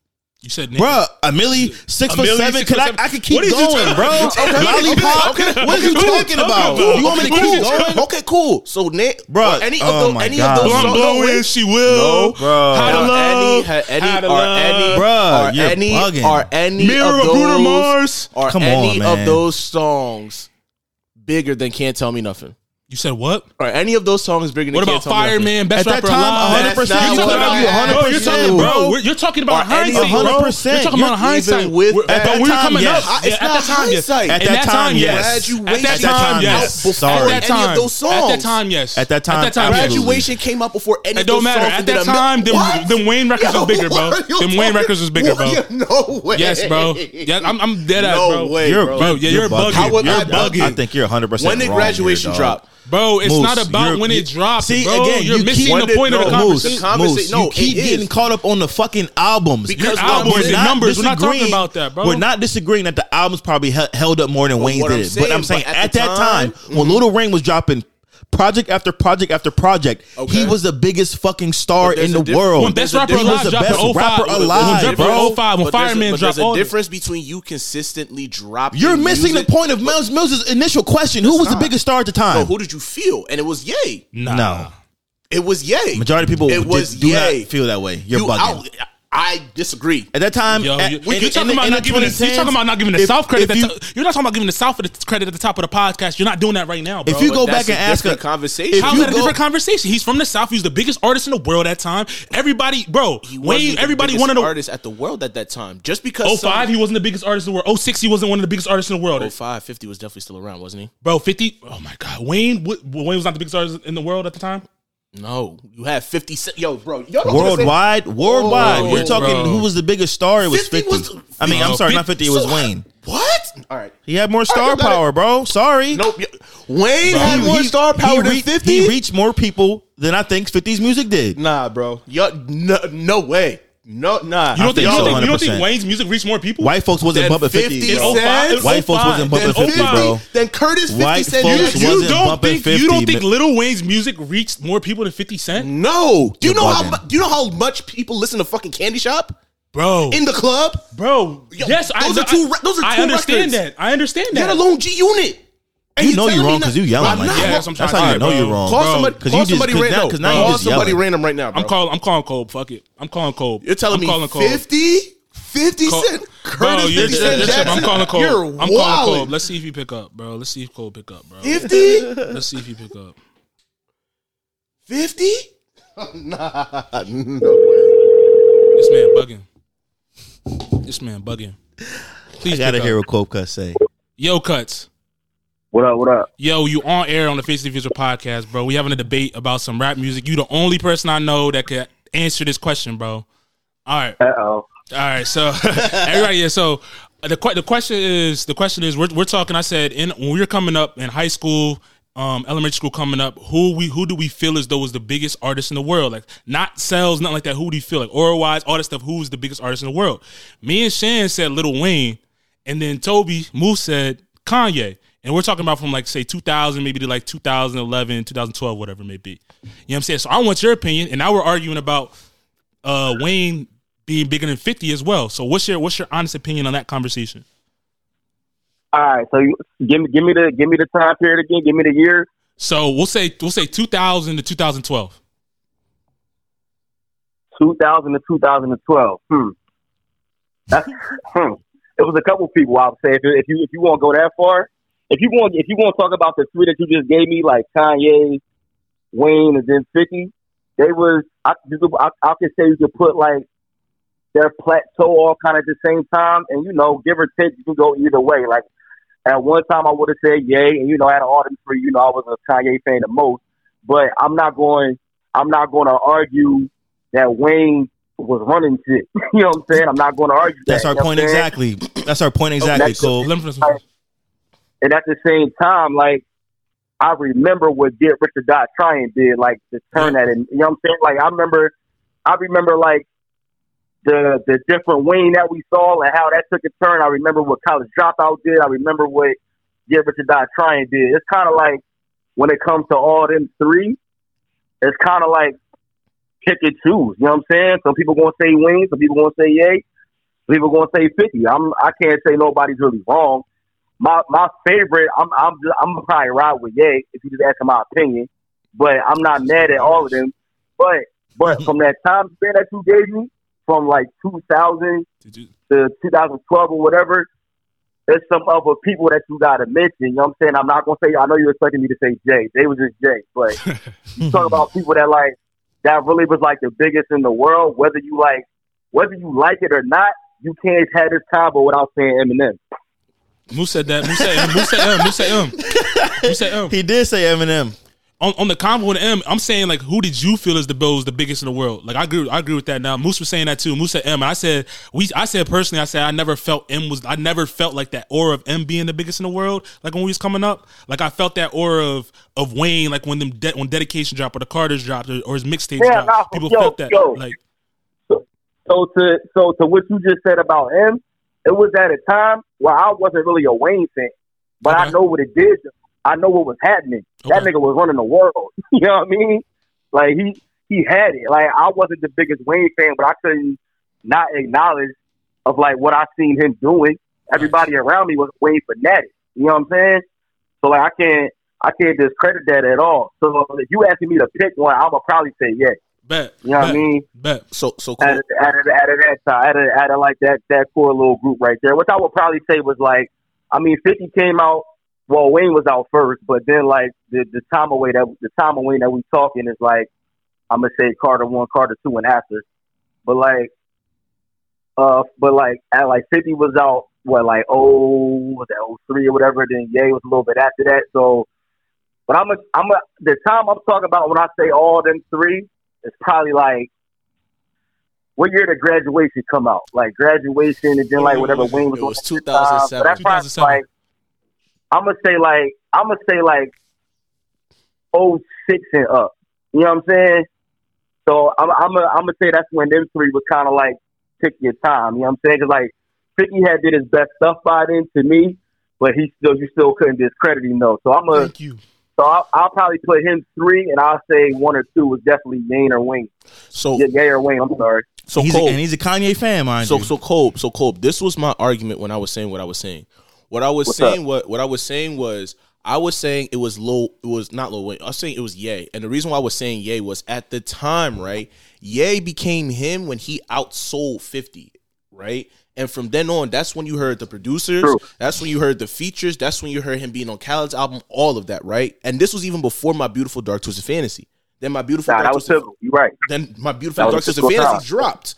You said, bro, a milli six a foot milli, seven. Six could I, seven. I could keep going, talking, bro. Okay, lollipop. Okay, what are you talking about? about? You want me to keep going? Okay, cool. So, Nick, bro, any of oh those, any God. of those, blowing, blowing, she will. No, bro. How to love? Any, how to love? any, bro? Or any, bugging. or any Mirror of those, Mars. Or Come any on, of those songs bigger than "Can't Tell Me Nothing"? You said what? Or any of those songs bigger than What about Fireman, Best At Rapper that time, Alive? 100%. That's You what- could argue 100%. Bro, you're talking, bro. we're- You're talking about Or any hindsight, bro. You're 100%. talking You're about even hindsight. with- We're- at but that we were time, coming yes. up. It's Yeah, at not that time, yes. hindsight. At In that time, yes. Glad yes. At that wasted time, time yes. out before At that any time, of those At that time, yes. At that time, absolutely. yes. Graduation came out before any It of don't those matter. songs At that did a mi- time, them- What? them Wayne records was bigger, bro. what are you Them Wayne talking- records was bigger, bro. What? No way. Yes, bro. Yeah, I'm, I'm dead ass, No bro. way, You're- bro. yeah, you're bugging. How would I- You're bugging. I think you're 100 percent When did graduation drop? Bro, it's Moose, not about when it drops. See, bro, again, you're you missing keep- the point of the Moose, conversation. Moose, no, you keep getting caught up on the fucking albums. Because Your albums and numbers, we're not talking disagreeing- about that, bro. We're not disagreeing that the albums probably held up more than Wayne what I'm did. but I'm saying but at at, that time, when mm-hmm. Lil Wayne was dropping project after project after project. Okay. He was the biggest fucking star in the world. When best rapper alive, the best rapper alive, bro. 05, when Fireman dropped. There's a difference between you consistently dropping. You're missing the point of Miles Millz' initial question. Who was the biggest star at the time? who did you feel? And it was Yay. No. It was Yay. Majority of people it was did, do not feel that way. You're you bugging. Out, I disagree. At that time, Yo, at, you, are talking about not giving the, you talking about not giving the if, South credit. You, to, you're not talking about giving the South the credit at the top of the podcast. You're not doing that right now. Bro. If you go back and ask a conversation, that a different conversation? He's from the South. He's the biggest artist in the world at that time. Everybody, bro, Wayne. Everybody wanted the artist at the world at that time. Just because 05, he wasn't the biggest artist in the world. 06, he wasn't one of the biggest artists in the world. 05, 50 was definitely still around, wasn't he? Bro, 50. Oh my God, Wayne. Wayne was not the biggest artist in the world at the time. No, you had fifty. Yo, bro, worldwide, worldwide. We're oh, talking. Bro. Who was the biggest star? It was 50 fifty. Was, I mean, I'm sorry, 50, not fifty. It was so Wayne. What? All right, he had more star right, power, it. bro. Sorry, nope. Wayne bro, had he, more he, star power than fifty. He reached more people than I think 50's music did. Nah, bro. Yo, no, no way. No, nah. You don't think, you don't, think, you don't think Wayne's music reached more people? White folks wasn't bumping 50, 50 bro. Oh cent, oh White folks wasn't bumping 50, bro. Then Curtis 50 White Cent. Folks you, don't think 50, you don't think Lil Wayne's music reached more people than 50 Cent? No. Do you know how do you know how much people listen to fucking Candy Shop? Bro, in the club, bro. Yo, yes, those I, are two. I, those are two I understand records. that. I understand that. Let alone G Unit. And You know you're wrong 'cause you yelling like not that. Yeah, that's what I'm That's how you say, know bro. you're wrong. Call Bro, somebody. 'cause Call you just- somebody 'cause right now- now. 'cause you Call just somebody yelling. random right now. Bro. I'm calling. I'm calling Cole. Fuck it. I'm calling Cole. You're telling I'm me calling Cole. 50, 50 Cole- cent, Bro, Curtis you're, 50 you're, Cent you're. Jackson. I'm calling Cole. You're I'm calling Cole. Let's see if you pick up, bro. Let's see if Cole pick up, bro. 50, Let's see if he pick up. 50. Nah, no way. This man bugging. This man bugging. Please I gotta pick hear up. what Cope Cut say. Yo, cuts. What up? What up? Yo, you on air on the Face of the Future podcast, bro. We having a debate about some rap music. You the only person I know that could answer this question, bro. All right. Uh oh. All right, so everybody, yeah. So the the question is the question is we're we're talking. I said in when we were coming up in high school, um, elementary school, coming up, who we who do we feel as though was the biggest artist in the world? Like not sales, nothing like that. Who do you feel like aura wise, all that stuff? Who's the biggest artist in the world? Me and Shann said Lil Wayne, and then Toby Moose said Kanye. And we're talking about from like say 2000 maybe to like 2011, 2012, whatever it may be. You know what I'm saying? So I want your opinion, and now we're arguing about uh Wayne being bigger than 50 as well. So what's your what's your honest opinion on that conversation? All right. So you, give me give me the give me the time period again. Give me the year. So we'll say we'll say 2000 to 2012. 2000 to 2012. Hmm. That's, hmm. It was a couple people. I would say if, if you if you want to go that far, if you want if you want to talk about the three that you just gave me, like Kanye, Wayne, and then Fifty, they was I, I, I could say you could put like their plateau all kind of at the same time, and you know, give or take, you can go either way. Like at one time, I would have said yay, and you know, out of all them three, you know, I was a Kanye fan the most. But I'm not going. I'm not going to argue that Wayne was running shit. you know what I'm saying? I'm not going to argue That's that. our point saying? exactly. That's our point exactly, that's- Cole. And at the same time, like I remember what Get Rich or Die Trying did, like to turn that in. You know what I'm saying? Like I remember, I remember like the the different Wayne that we saw and how that took a turn. I remember what College Dropout did. I remember what Get Rich or Die Trying did. It's kind of like when it comes to all them three, it's kind of like pick and choose. You know what I'm saying? Some people gonna say Wayne, some people gonna say Yay, some people gonna say Fifty. I'm I can't say nobody's really wrong my my favorite. I'm I'm I'm probably ride with Ye if you just asking my opinion, but I'm not mad at all of them. But but from that time span that you gave me, from like 2000 Did you- to 2012 or whatever, there's some other people that you gotta mention. You know what I'm saying? I'm not gonna say. I know you're expecting me to say Jay. They was just Jay, but you talk about people that like that really was like the biggest in the world. Whether you like whether you like it or not, you can't have this combo without saying Eminem. Moose said that. Moose said M. Moose said M. Moose said M. Moose said M. He did say Eminem. On, on the combo with M, I'm saying like, who did you feel is the Bill was the biggest in the world? Like I agree, I agree with that. Now Moose was saying that too. Moose said M, and I said we, I said personally, I said I never felt M was, I never felt like that aura of M being the biggest in the world. Like when we was coming up, like I felt that aura of of Wayne, like when them de- when dedication dropped or the Carters dropped or, or his mixtapes Yeah, dropped, nah, people yo, felt that. yo. Like So to so to what you just said about him, it was at a time where I wasn't really a Wayne fan, but I know what it did. I know what was happening. That nigga was running the world. you know what I mean? Like he he had it. Like I wasn't the biggest Wayne fan, but I couldn't not acknowledge of like what I seen him doing. Everybody around me was Wayne fanatic. You know what I'm saying? So like I can't I can't discredit that at all. So if you asking me to pick one, I'm gonna probably say yeah. Bet, You know what I bet, mean? Bet. So so out cool. of, out of, out of that time, out of, out of like that that core little group right there, which I would probably say was like, I mean, Fifty came out. Well, Wayne was out first, but then like the the time away that the time of Wayne that we talking is like, I'm gonna say Carter one, Carter two, and after. But like, uh, but like at like Fifty was out. What like oh was that oh three or whatever? Then Ye was a little bit after that. So, but I'm a I'm a the time I'm talking about when I say all them three it's probably like what year did graduation come out? Like graduation and then like whatever Wayne was It was the time. 2007. that's probably 2007. like I'm gonna say like I'm gonna say like oh six and up. You know what I'm saying? So I'm I'm gonna I'm gonna say that's when them three was kind of like pick your time. You know what I'm saying? Because like Fifty had did his best stuff by then to me, but he still you still couldn't discredit him though. So I'm gonna Thank you. So I'll, I'll probably put him three, and I'll say one or two was definitely Yane or Wayne. So Yeah, Ye or Wayne. I'm sorry. so he's a, and he's a Kanye fan, mind So you. so Cole, so Cole, this was my argument when I was saying what I was saying. What I was What's saying up? what what I was saying was I was saying it was low it was not low Wayne. I was saying it was Ye. And the reason why I was saying Ye was at the time, right? Ye became him when he outsold 50, right? And from then on, that's when you heard the producers. True. That's when you heard the features. That's when you heard him being on Khaled's album. All of that, right? And this was even before my beautiful Dark Twisted Fantasy. Then my beautiful Nah, Dark Twisted. You're right. then my beautiful That Dark Twisted Fantasy time. dropped.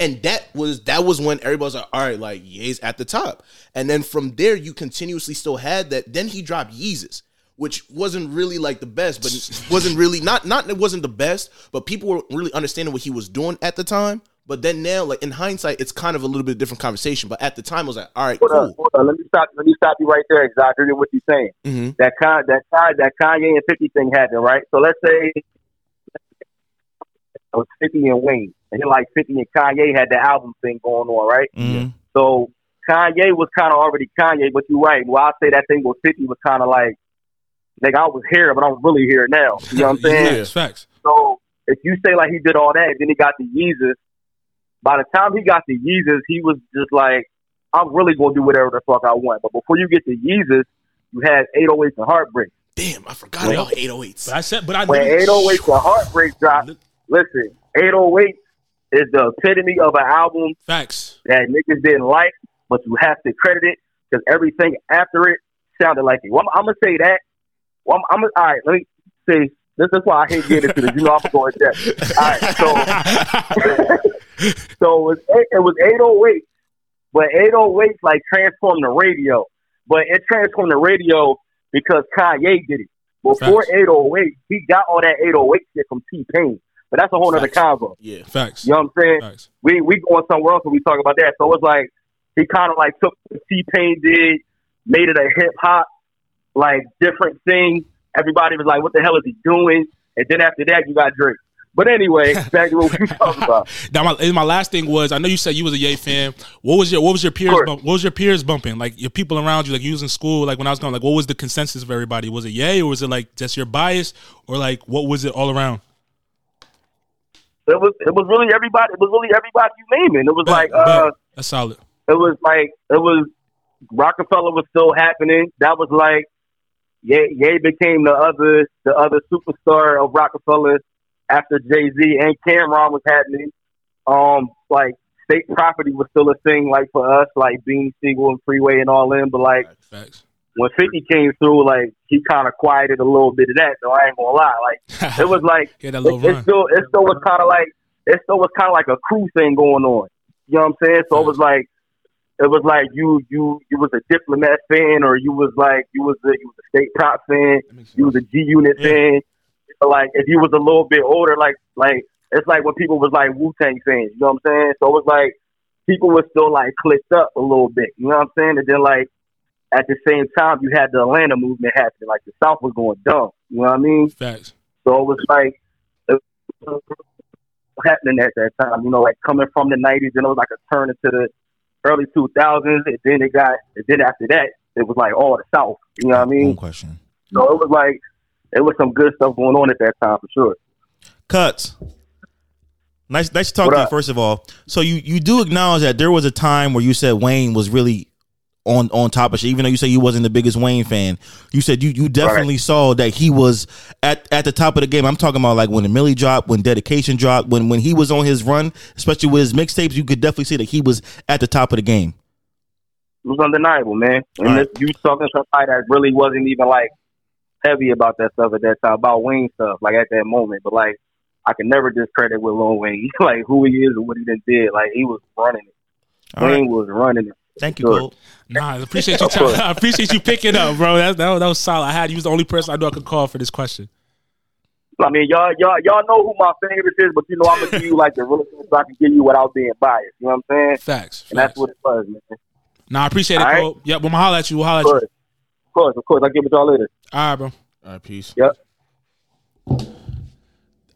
And that was that was when everybody was like, all right, like Ye's at the top. And then from there, you continuously still had that. Then he dropped Yeezus, which wasn't really like the best, but wasn't really not not it wasn't the best, but people were really understanding what he was doing at the time. But then now, like in hindsight, it's kind of a little bit different conversation. But at the time, I was like, all right, Hold cool. on, hold on. Let me stop. Let me stop you right there. Because I agree with what you're saying. Mhm. That Con, that Con, that Kanye and Fifty thing happened, right? So let's say it was Fifty and Wayne, and then like Fifty and Kanye had the album thing going on, right? Mhm. So Kanye was kind of already Kanye, but you're right. Well, I say that thing with Fifty was kind of like, like I was here, but I'm really here now. You know what I'm saying? Facts, facts. So if you say like he did all that, then he got the Yeezus. By the time he got to Yeezus, he was just like, I'm really gonna do whatever the fuck I want. But before you get to Yeezus, you had 808s and Heartbreak. Damn, I forgot about 808s. But I said, but I When literally- 808s and Heartbreak dropped, listen, 808 is the epitome of an album facts. that niggas didn't like, but you have to credit it because everything after it sounded like it. Well, I'm, I'm gonna say that. Well, I'm, I'm all right. Let me say this is why I hate getting into this. You know, I'm going to depth. All right, so so it was it was 808, but 808 like transformed the radio, but it transformed the radio because Kanye did it. Before Facts. 808, he got all that 808 shit from T Pain, but that's a whole other Facts. convo. Yeah. Facts. You know what I'm saying? Facts. we we going somewhere else when we talk about that. So it's like he kind of like took what T Pain did, made it a hip hop like different thing. Everybody was like, "What the hell is he doing?" And then after that, you got Drake. But anyway, back to what we talking about. Now my my last thing was I know you said you was a Yay fan. What was your what was your peers bump, what was your peers bumping? Like your people around you, like you was in school, like when I was going, like what was the consensus of everybody? Was it Yay or was it like just your bias or like what was it all around? It was it was really everybody. It was really everybody you naming. It was like Bet, uh, that's solid. it was like it was Rockefeller was still happening. That was like Ye, Ye became the other the other superstar of Rockefeller after Jay Z and Cam'ron was happening. Um, like state property was still a thing, like for us, like Beanie Sigel and Freeway and all in. But like Facts. when Fifty came through, like he kind of quieted a little bit of that. So I ain't gonna lie, like it was like Yeah, it, it still it still was kind of like it still was kind of like a crew thing going on. You know what I'm saying? So it was like it was like you you you was a diplomat fan or you was like you was a, you was a state prop fan, you was a G Unit Yeah. fan. Like if you was a little bit older, like like it's like when people was like Wu Tang fans. You know what I'm saying? So it was like people were still like clicked up a little bit. You know what I'm saying? And then like at the same time, you had the Atlanta movement happening. Like the South was going dumb. You know what I mean? Facts. So it was like it was happening at that time. You know, like coming from the '90s, and it was like a turn into the early 2000s, and then it got, and then after that, it was like all the South. You know what I One mean? question. So it was like it was some good stuff going on at that time for sure. Cuts. Nice, nice to talk to you. First of all, so you you do acknowledge that there was a time where you said Wayne was really on on top of shit. Even though you say you wasn't the biggest Wayne fan, you said you you definitely saw that he was at at the top of the game. I'm talking about like when the Milli dropped, when Dedication dropped, when when he was on his run, especially with his mixtapes. You could definitely see that he was at the top of the game. It was undeniable, man. And right. this, you talking to somebody that really wasn't even like heavy about that stuff at that time, about Wayne stuff, like at that moment. But like, I can never discredit with Lil Wayne, like who he is and what he done did. Like he was running it. All right. Wayne was running it. Thank you, Sure. Cole. Nah, I appreciate you. T- I appreciate you picking up, bro. That, that, was- that was solid. I had you was the only person I knew I could call for this question. I mean, y'all, y'all, y'all know who my favorite is, but you know, I'm gonna give you like the realest answer I can give you without being biased. You know what I'm saying? Facts. And that's facts. what it was, man. Nah, I appreciate it, All right. Cole. Yeah, we'll holler at you. We'll holler at you. Course, of course, of course. I'll give it y'all later. All right, bro. All right, peace. Yep.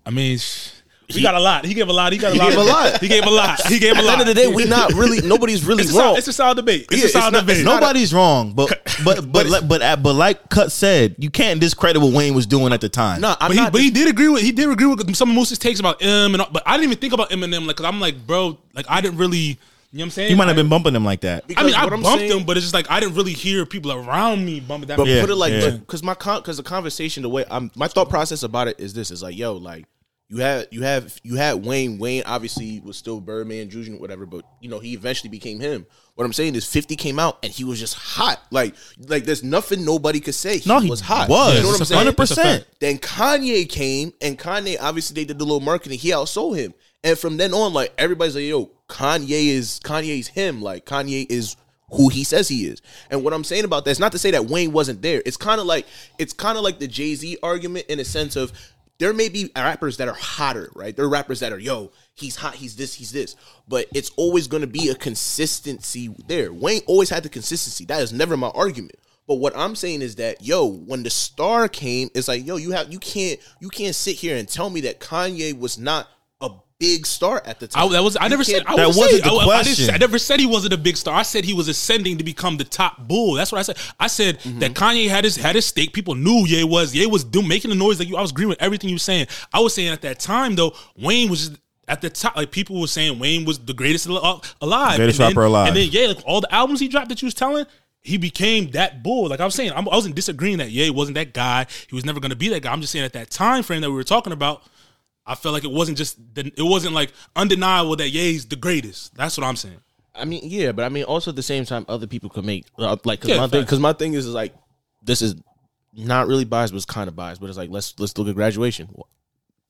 I mean, sh- he got a lot. He gave a lot. He got a lot. He lot. gave a lot. He gave a lot. He gave a At the lot. end of the day, we not really nobody's really It's a, wrong. solid, it's a solid debate. It's Yeah, a it's solid not- debate. Nobody's wrong, but but but like, but uh, but like Cut said, you can't discredit what Wayne was doing at the time. no, I'm but he, not. but he did agree with he did agree with some of Moose's takes about M and all, but I didn't even think about Eminem like because I'm like bro like I didn't really you know what I'm saying You might have been bumping them like that. I mean I bumped saying- him but it's just like I didn't really hear people around me bumping that But Yeah, put it like yeah. because my because the conversation the way I'm my thought process about it is this is like yo like you had you have you had Wayne Wayne obviously was still Birdman Juju whatever but you know he eventually became him. What I'm saying is 50 came out and he was just hot like like there's nothing nobody could say he No, he was hot. was. You know what I'm saying? Hundred percent. Then Kanye came, and Kanye obviously they did the little marketing. He outsold him, and from then on, like everybody's like, "Yo, Kanye is Kanye's him. Like Kanye is who he says he is. And what I'm saying about that is not to say that Wayne wasn't there. It's kind of like it's kind of like the Jay Z argument in a sense of there may be rappers that are hotter, right? There are rappers that are yo, he's hot, he's this, he's this, but it's always going to be a consistency there. Wayne always had the consistency. That is never my argument. But what I'm saying is that yo, when the star came, it's like yo, you have you can't you can't sit here and tell me that Kanye was not big star at the I, time. that was I You never said I That wasn't say, the I, I question. say- I never said he wasn't a big star. I said he was ascending to become the top bull. That's what I said. I said Mm-hmm. that Kanye had his had his stake. People knew Ye was Ye was doing making the noise like you. I was agreeing with everything you were saying. I was saying at that time though, Wayne was just at the top. Like people were saying Wayne was the greatest al- alive, Greatest And then- rapper alive. And then yeah, like all the albums he dropped that you was telling. He became that bull. Like I was saying, I'm, I wasn't disagreeing that Ye wasn't that guy. He was never going to be that guy. I'm just saying at that time frame that we were talking about, I felt like it wasn't just the, it wasn't like undeniable that Ye's the greatest. That's what I'm saying. I mean, yeah, but I mean, also at the same time, other people could make uh, like because Yeah, my thing because my thing is, is like this is not really biased, but it's kind of biased. But it's like let's let's look at graduation.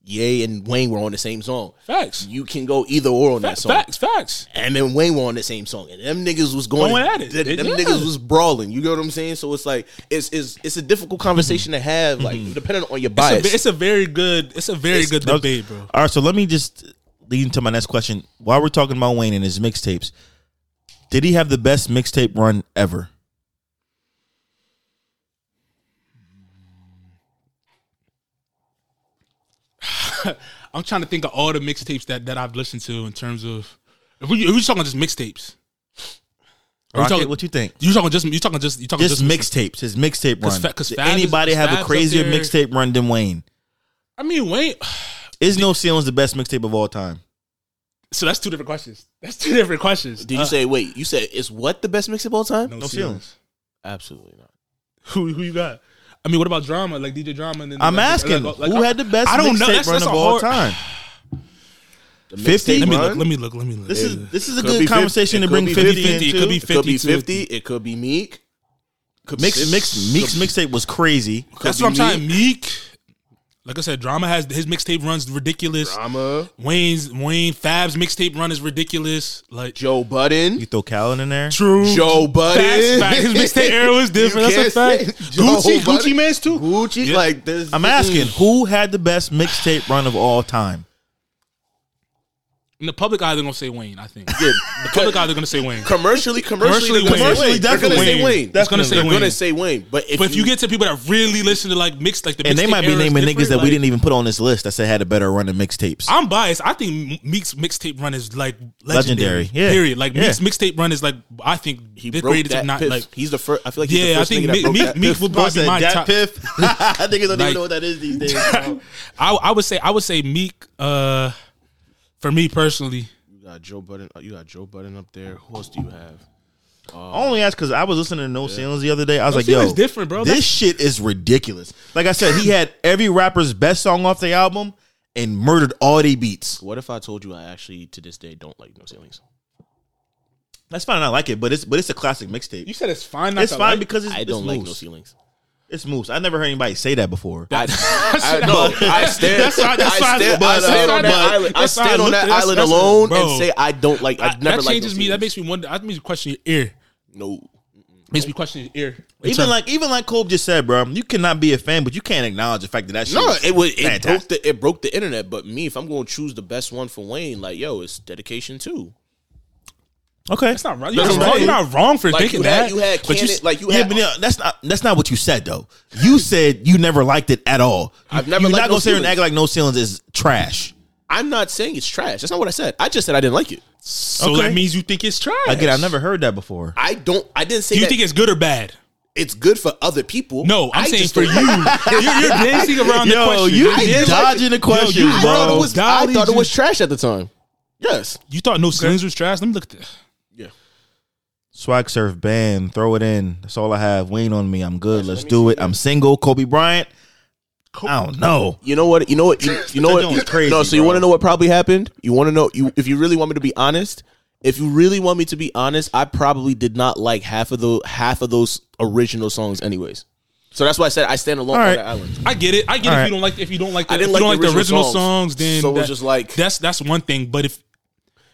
Ye and Wayne were on the same song. Facts. You can go either or on that song. facts, facts. And then Wayne were on the same song, and them niggas was going, Going at it. Them, them Yeah. niggas was brawling. You know what I'm saying? So it's like it's it's it's a difficult conversation to have, like mm-hmm. depending on your It's a, bias. it's a very good. It's a very It's- good That was- debate, bro. All right, so let me just lead into my next question. While we're talking about Wayne and his mixtapes, did he have the best mixtape run ever? I'm trying to think of all the mixtapes that that I've listened to in terms of if we if we talking just mixtapes. Are we Rocket, talking- what you think? You talking just you talking just you talking Just, just, mixtapes, his mixtape 'Cause run. Fa- 'cause Did Fab is- anybody have Fab's a up crazier mixtape run than Wayne? I mean, Wayne. Is No Ceilings the best mixtape of all time? So that's two different questions. That's two different questions. Did you Uh, say wait? You said is what the best mixtape of all time? no, No ceilings? Ceilings. Absolutely not. Who who you got? I mean, what about drama like DJ Drama? And then I'm like, asking like- like- who had the best I don't know. mixtape That's- run that's of a all hard- time. 50? Let me look. Let me look. Let me look. This is this is a Could good be 50. conversation to bring be 50, 50. It could be It could be 50 50. It could be Meek. Could Mix be- mix Meek's mixtape was crazy. That's what I'm trying. Meek. Meek. Like I said, drama has his mixtape runs ridiculous. Drama. Wayne's Wayne Fab's mixtape run is ridiculous. Like Joe Budden. You throw Khaled in there. true. Joe Budden. Facts, facts. His mixtape era was different. That's a fact. Gucci, Budden. Gucci Mane's too. Gucci. Yeah. Like there's. I'm asking who had the best mixtape run of all time. And the public either gonna say Wayne. I think. Yeah, The public either gonna say Wayne. commercially, commercially, Commercially, they're gonna Wayne. say Wayne. They're gonna say Wayne. Wayne. That's gonna say They're Wayne. gonna say Wayne. But if, But if you get to people that really listen to like mixed, like the And they might be naming niggas different, that we didn't even put on this list that said had a better run of mixtapes. I'm biased. I think Meek's mixtape run is like Legendary. legendary. Yeah. Period. Like Yeah. Meek's mixtape run is like I think he the broke that not piff. like he's the first. I feel like he's Yeah, the I think Meek- broke Meek- that would probably be my that top. piff. Niggas don't even know what that is these days. I, I would say I would say Meek. Uh, for me personally, You got Joe Budden. Uh, you got Joe Budden up there. Who else do you have? I only asked because I was listening to No Ceilings the other day. I was No like, "Yo, different, bro. This That's- shit is ridiculous." Like I said, he had every rapper's best song off the album and murdered all they beats. What if I told you I actually to this day don't like No Ceilings? That's fine. I like it, but it's but it's a classic mixtape. you said it's fine. Not It's to fine like. because it's, I don't like No. Ceilings. It's moose. I never heard anybody say that before. I, I know. I stand. That's fine, that's I fine, stand, but, I stand uh, on that but- island. I stand on that that's- island that's- alone bro. and say I don't like. I I- never that changes me. That makes me wonder. That makes me question your ear. no. Makes me question your ear. Even like even like Kobe just said, bro, you cannot be a fan, but you can't acknowledge the fact that that shit. No, was it was it broke the it broke the internet. But me, if I'm going to choose the best one for Wayne, like yo, it's dedication too. Okay, That's not wrong. You're, That's not wrong. right. you're not wrong for Like thinking you had, that. you had but you, Cannon, like you yeah, had. but yeah, that's not that's not what you said though. You said you never liked it at all. I've never You're liked not No gonna sit here and act like No Ceilings is trash. I'm not saying it's trash. That's not what I said. I just said I didn't like it. so Okay. that means you think it's trash. Again, I've never heard that before. I don't. I didn't say Do you that think it's good or bad? it's good for other people. No, I'm I saying for you. you're, you're dancing around the question. you You're dancing- dodging the questions, you I bro. thought it was. I thought it was trash at the time. Yes. You thought no ceilings was trash? Let me look at this. Yeah. Swag surf band, throw it in. That's all I have. Wayne on me. I'm good. Let's do it. I'm single. Kobe Bryant. I don't know. You know what? You know what? You, you know That what? joint was crazy, no. So you bro. want to know what probably happened? You want to know? You if you really want me to be honest. If you really want me to be honest, I probably did not like half of the half of those original songs, anyways. So that's why I said I stand alone All on right. the island. I get it. I get All if right. you don't like if you don't like the, I didn't if you like don't the like the original original songs. songs. then So it was that- just like- that's that's one thing. But if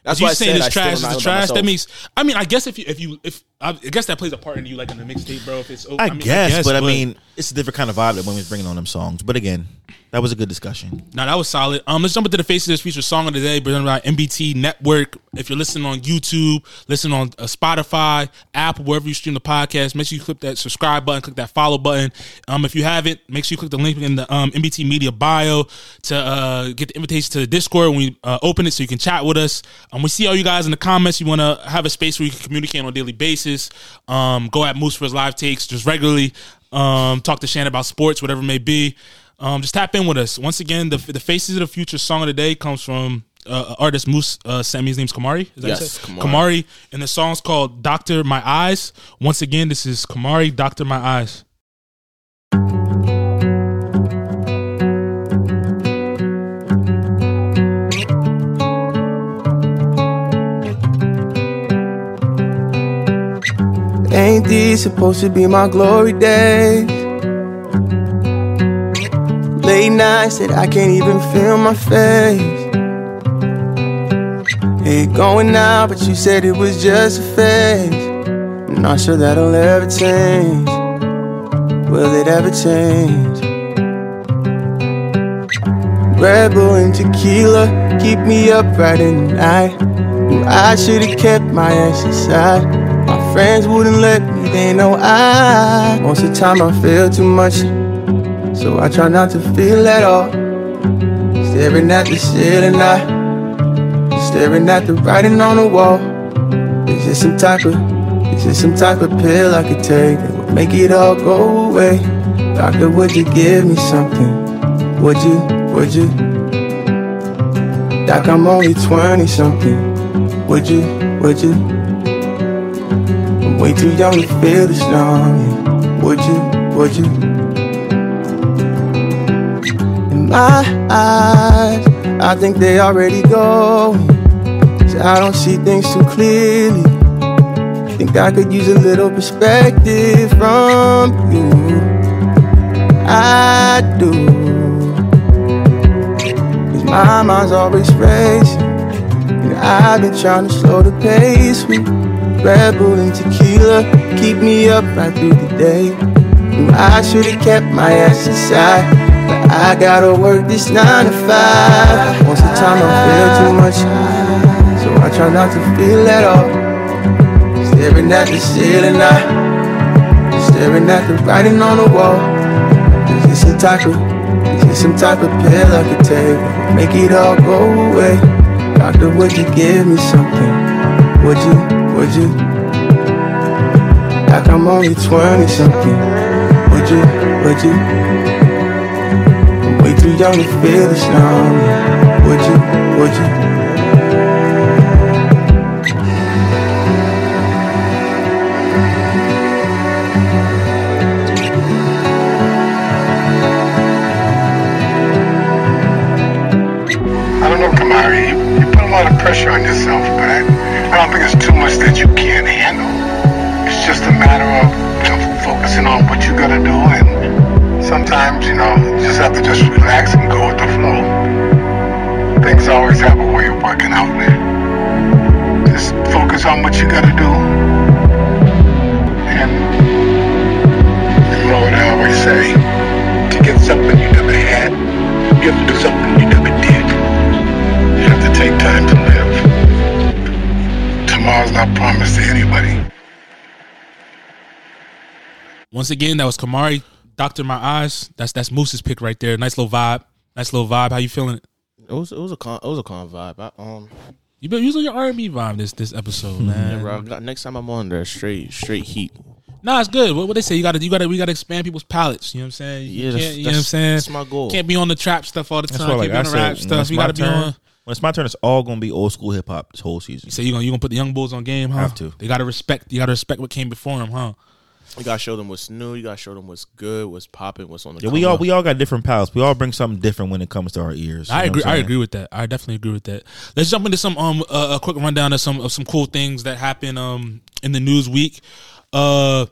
That's you why I saying it's I trash. It's trash. That means. I mean, I guess if you if you if I guess that plays a part in you like in the mixtape, bro. If it's I, mean, guess, but I mean, it's a different kind of vibe that women's bringing on them songs. But again, that was a good discussion. No, that was solid. Um, let's jump into the Faces of the Future song of the day, presented by NBT Network. If you're listening on YouTube, listening on uh, Spotify, Apple, wherever you stream the podcast, make sure you click that subscribe button, click that follow button. Um, if you haven't, make sure you click the link in the um, NBT Media bio to uh, get the invitation to the Discord when we uh, open it, so you can chat with us. Um, we see all you guys in the comments. You want to have a space where you can communicate on a daily basis. Um, go at Moose for his live takes just regularly. Um, talk to Shann about sports, whatever it may be. Um, just tap in with us. Once again, the the Faces of the Future song of the day comes from uh, artist Moose uh, sent me. His name's Khamari. Is that Yes, you? Khamari. Khamari. And the song's called Doctor My Eyes. Once again, this is Khamari, Doctor My Eyes. These supposed to be my glory days? Late nights that I can't even feel my face. Ain't going out, but you said it was just a phase. Not sure that'll ever change. Will it ever change? Red Bull and tequila keep me up right the night. I should've kept my exercise. Friends wouldn't let me, they know I. Most of the time I feel too much, so I try not to feel at all. Staring at the ceiling, I staring at the writing on the wall. Is this some type of, is this some type of pill I could take that would make it all go away? Doctor, would you give me something? Would you, would you? Doc, I'm only 20 something. Would you, would you? Way too young to feel this longing. Would you, would you? In my eyes, I think they already go. Cause I don't see things too clearly. Think I could use a little perspective from you. I do. Cause my mind's always racing. And I've been trying to slow the pace with Red Bull and tequila. Keep me up right through the day. And I should've kept my ass inside. But I gotta work this nine to five. Of the time I feel too much. So I try not to feel at all. Staring at the ceiling, I staring at the writing on the wall. Is this some type of, is this some type of pill I could take make it all go away? Doctor, would you give me something? Would you, would you? Like I'm only 20 something. Would you, would you? I'm way too young to feel this longing. Would you, would you? I don't know, Khamari. You, you put a lot of pressure on yourself, but I, I don't think it's too much that you can't handle. It's just a matter of you know, focusing on what you gotta do, and sometimes, you know, you just have to just relax and go with the flow. Things always have a way of working out, man. Just focus on what you gotta do, and you know what I always say: to get something you never had, you have to do something you never did. You have to take time to live. Tomorrow's not promised to anybody. Once again, that was Khamari, Doctor My Eyes. That's that's Moose's pick right there. Nice little vibe. Nice little vibe. How you feeling? It was it was a con, it was a con vibe. I, um, You been using your R and B vibe this this episode, man. yeah, bro, got- next time I'm on there, straight straight heat. Nah, it's good. What, what they say? You got to, you got to, we got to expand people's palates. You know what I'm saying? You Yeah, that's- can't- you know what I'm saying? that's my goal. Can't be on the trap stuff all the That's time. why, Can't be on the said, rap stuff. it's We got to be on. When it's my turn, it's all gonna be old school hip hop this whole season. So you gonna you gonna put the young bulls on game, huh? Have to. They got to respect. You got to respect what came before them, huh? You gotta show them what's new. You gotta show them what's good, what's popping, what's on the. Yeah, we all up. we all got different palates. We all bring something different when it comes to our ears. I agree. I'm I saying? agree with that. I definitely agree with that. Let's jump into some um uh, a quick rundown of some of some cool things that happened um in the news week. Uh,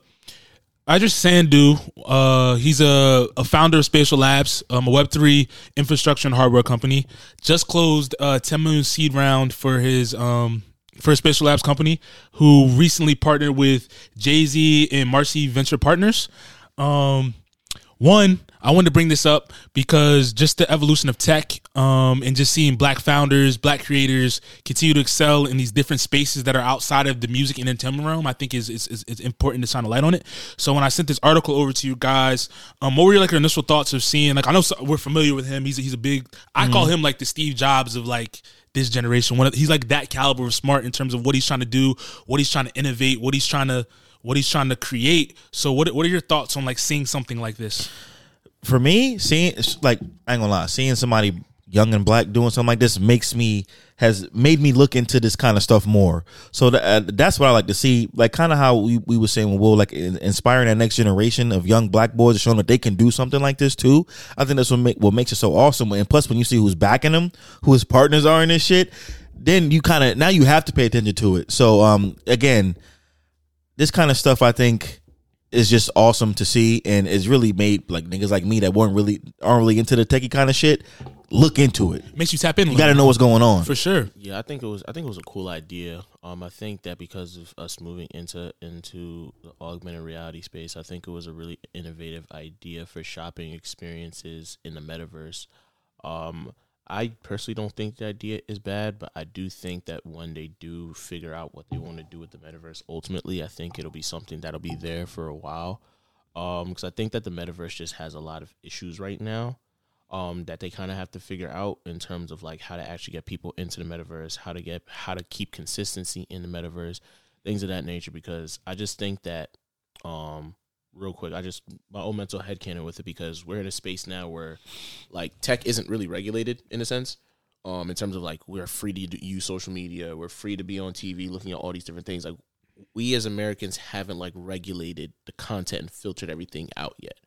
Iddris Sandu, uh, he's a, a founder of Spatial Labs, um, a Web3 infrastructure and hardware company. Just closed a 10 million seed round for his um, for his Spatial Labs company, who recently partnered with Jay Z and Marcy Venture Partners. Um, one, I wanted to bring this up because just the evolution of tech um, and just seeing black founders, black creators continue to excel in these different spaces that are outside of the music and entertainment realm, I think is, is, is, is important to shine a light on it. So when I sent this article over to you guys, um, what were your like your initial thoughts of seeing? Like I know we're familiar with him. He's a, he's a big. I call him like the Steve Jobs of like this generation. One of, he's like that caliber of smart in terms of what he's trying to do, what he's trying to innovate, what he's trying to what he's trying to create. So what what are your thoughts on like seeing something like this? For me, seeing like I ain't gonna lie, seeing somebody young and black doing something like this makes me has made me look into this kind of stuff more. So uh, that's what I like to see, like kind of how we, we were saying Will, like in- inspiring that next generation of young black boys, showing that they can do something like this too. I think that's what make, what makes it so awesome. And plus, when you see who's backing them, who his partners are in this shit, then you kind of now you have to pay attention to it. So um, again, this kind of stuff I think is just awesome to see and it's really made like niggas like me that weren't really aren't really into the techie kind of shit look into it. Makes you tap in. You got to know what's going on. for sure. Yeah, I think it was. I think it was a cool idea. Um, I think that because of us moving into into the augmented reality space, I think it was a really innovative idea for shopping experiences in the metaverse. Um, I personally don't think the idea is bad, but I do think that when they do figure out what they want to do with the metaverse, ultimately, I think it'll be something that'll be there for a while. Um, because I think that the metaverse just has a lot of issues right now um, that they kind of have to figure out in terms of like how to actually get people into the metaverse, how to get how to keep consistency in the metaverse, things of that nature. Because I just think that, um, real quick, I just my own mental headcanon with it because we're in a space now where like tech isn't really regulated in a sense. Um, in terms of like we're free to use social media, we're free to be on TV, looking at all these different things. Like we as Americans haven't like regulated the content and filtered everything out yet.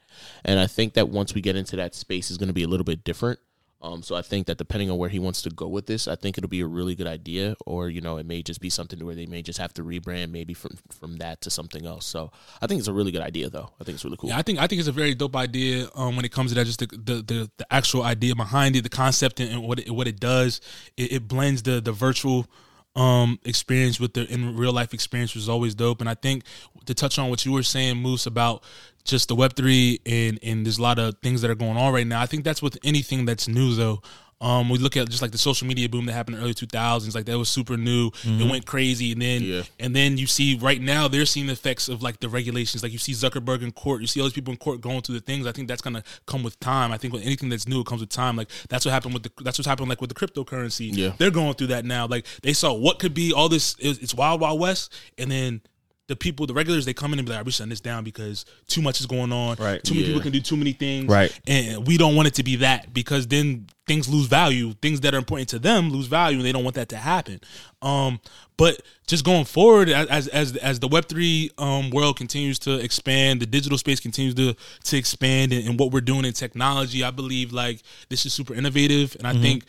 And I think that once we get into that space is going to be a little bit different. Um, so I think that depending on where he wants to go with this, I think it'll be a really good idea, or you know, it may just be something where they may just have to rebrand, maybe from from that to something else. So I think it's a really good idea, though. I think it's really cool. Yeah, I think I think it's a very dope idea. Um, when it comes to that, just the the, the, the actual idea behind it, the concept and, and what it, what it does. It, it blends the the virtual um experience with the in real life experience, which is always dope. And I think to touch on what you were saying, Moose, about just the Web three and and there's a lot of things that are going on right now. I think that's with anything that's new though. Um, we look at just like the social media boom that happened in the early 2000s, like that was super new. It went crazy, and then Yeah. and then you see right now they're seeing the effects of like the regulations. Like you see Zuckerberg in court, you see all these people in court going through the things. I think that's gonna come with time. I think with anything that's new, it comes with time. Like that's what happened with the that's what's happened like with the cryptocurrency. Yeah. they're going through that now. Like they saw what could be all this. It's it's wild wild west, and then. The people, the regulars, they come in and be like, "We're shutting this down because too much is going on. Right. Too many Yeah. people can do too many things. Right. And we don't want it to be that because then things lose value. Things that are important to them lose value, and they don't want that to happen. Um, but just going forward, as as as the Web three um, world continues to expand, the digital space continues to to expand, and, and what we're doing in technology, I believe like this is super innovative, and I think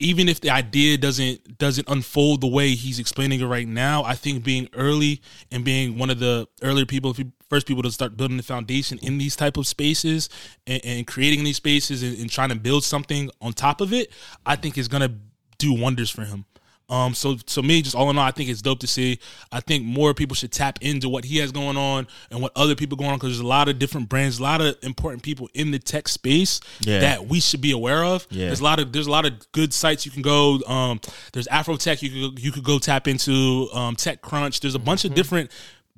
even if the idea doesn't doesn't unfold the way he's explaining it right now, I think being early and being one of the earlier people, first people to start building the foundation in these type of spaces and, and creating these spaces and, and trying to build something on top of it, I think is gonna do wonders for him. Um, so so me, just all in all, I think it's dope to see. I think more people should tap into what he has going on and what other people going on because there's a lot of different brands, a lot of important people in the tech space Yeah. that we should be aware of. Yeah. There's a lot of there's a lot of good sites you can go. Um, there's Afro Tech you could you could go tap into. Um, Tech Crunch. There's a bunch of different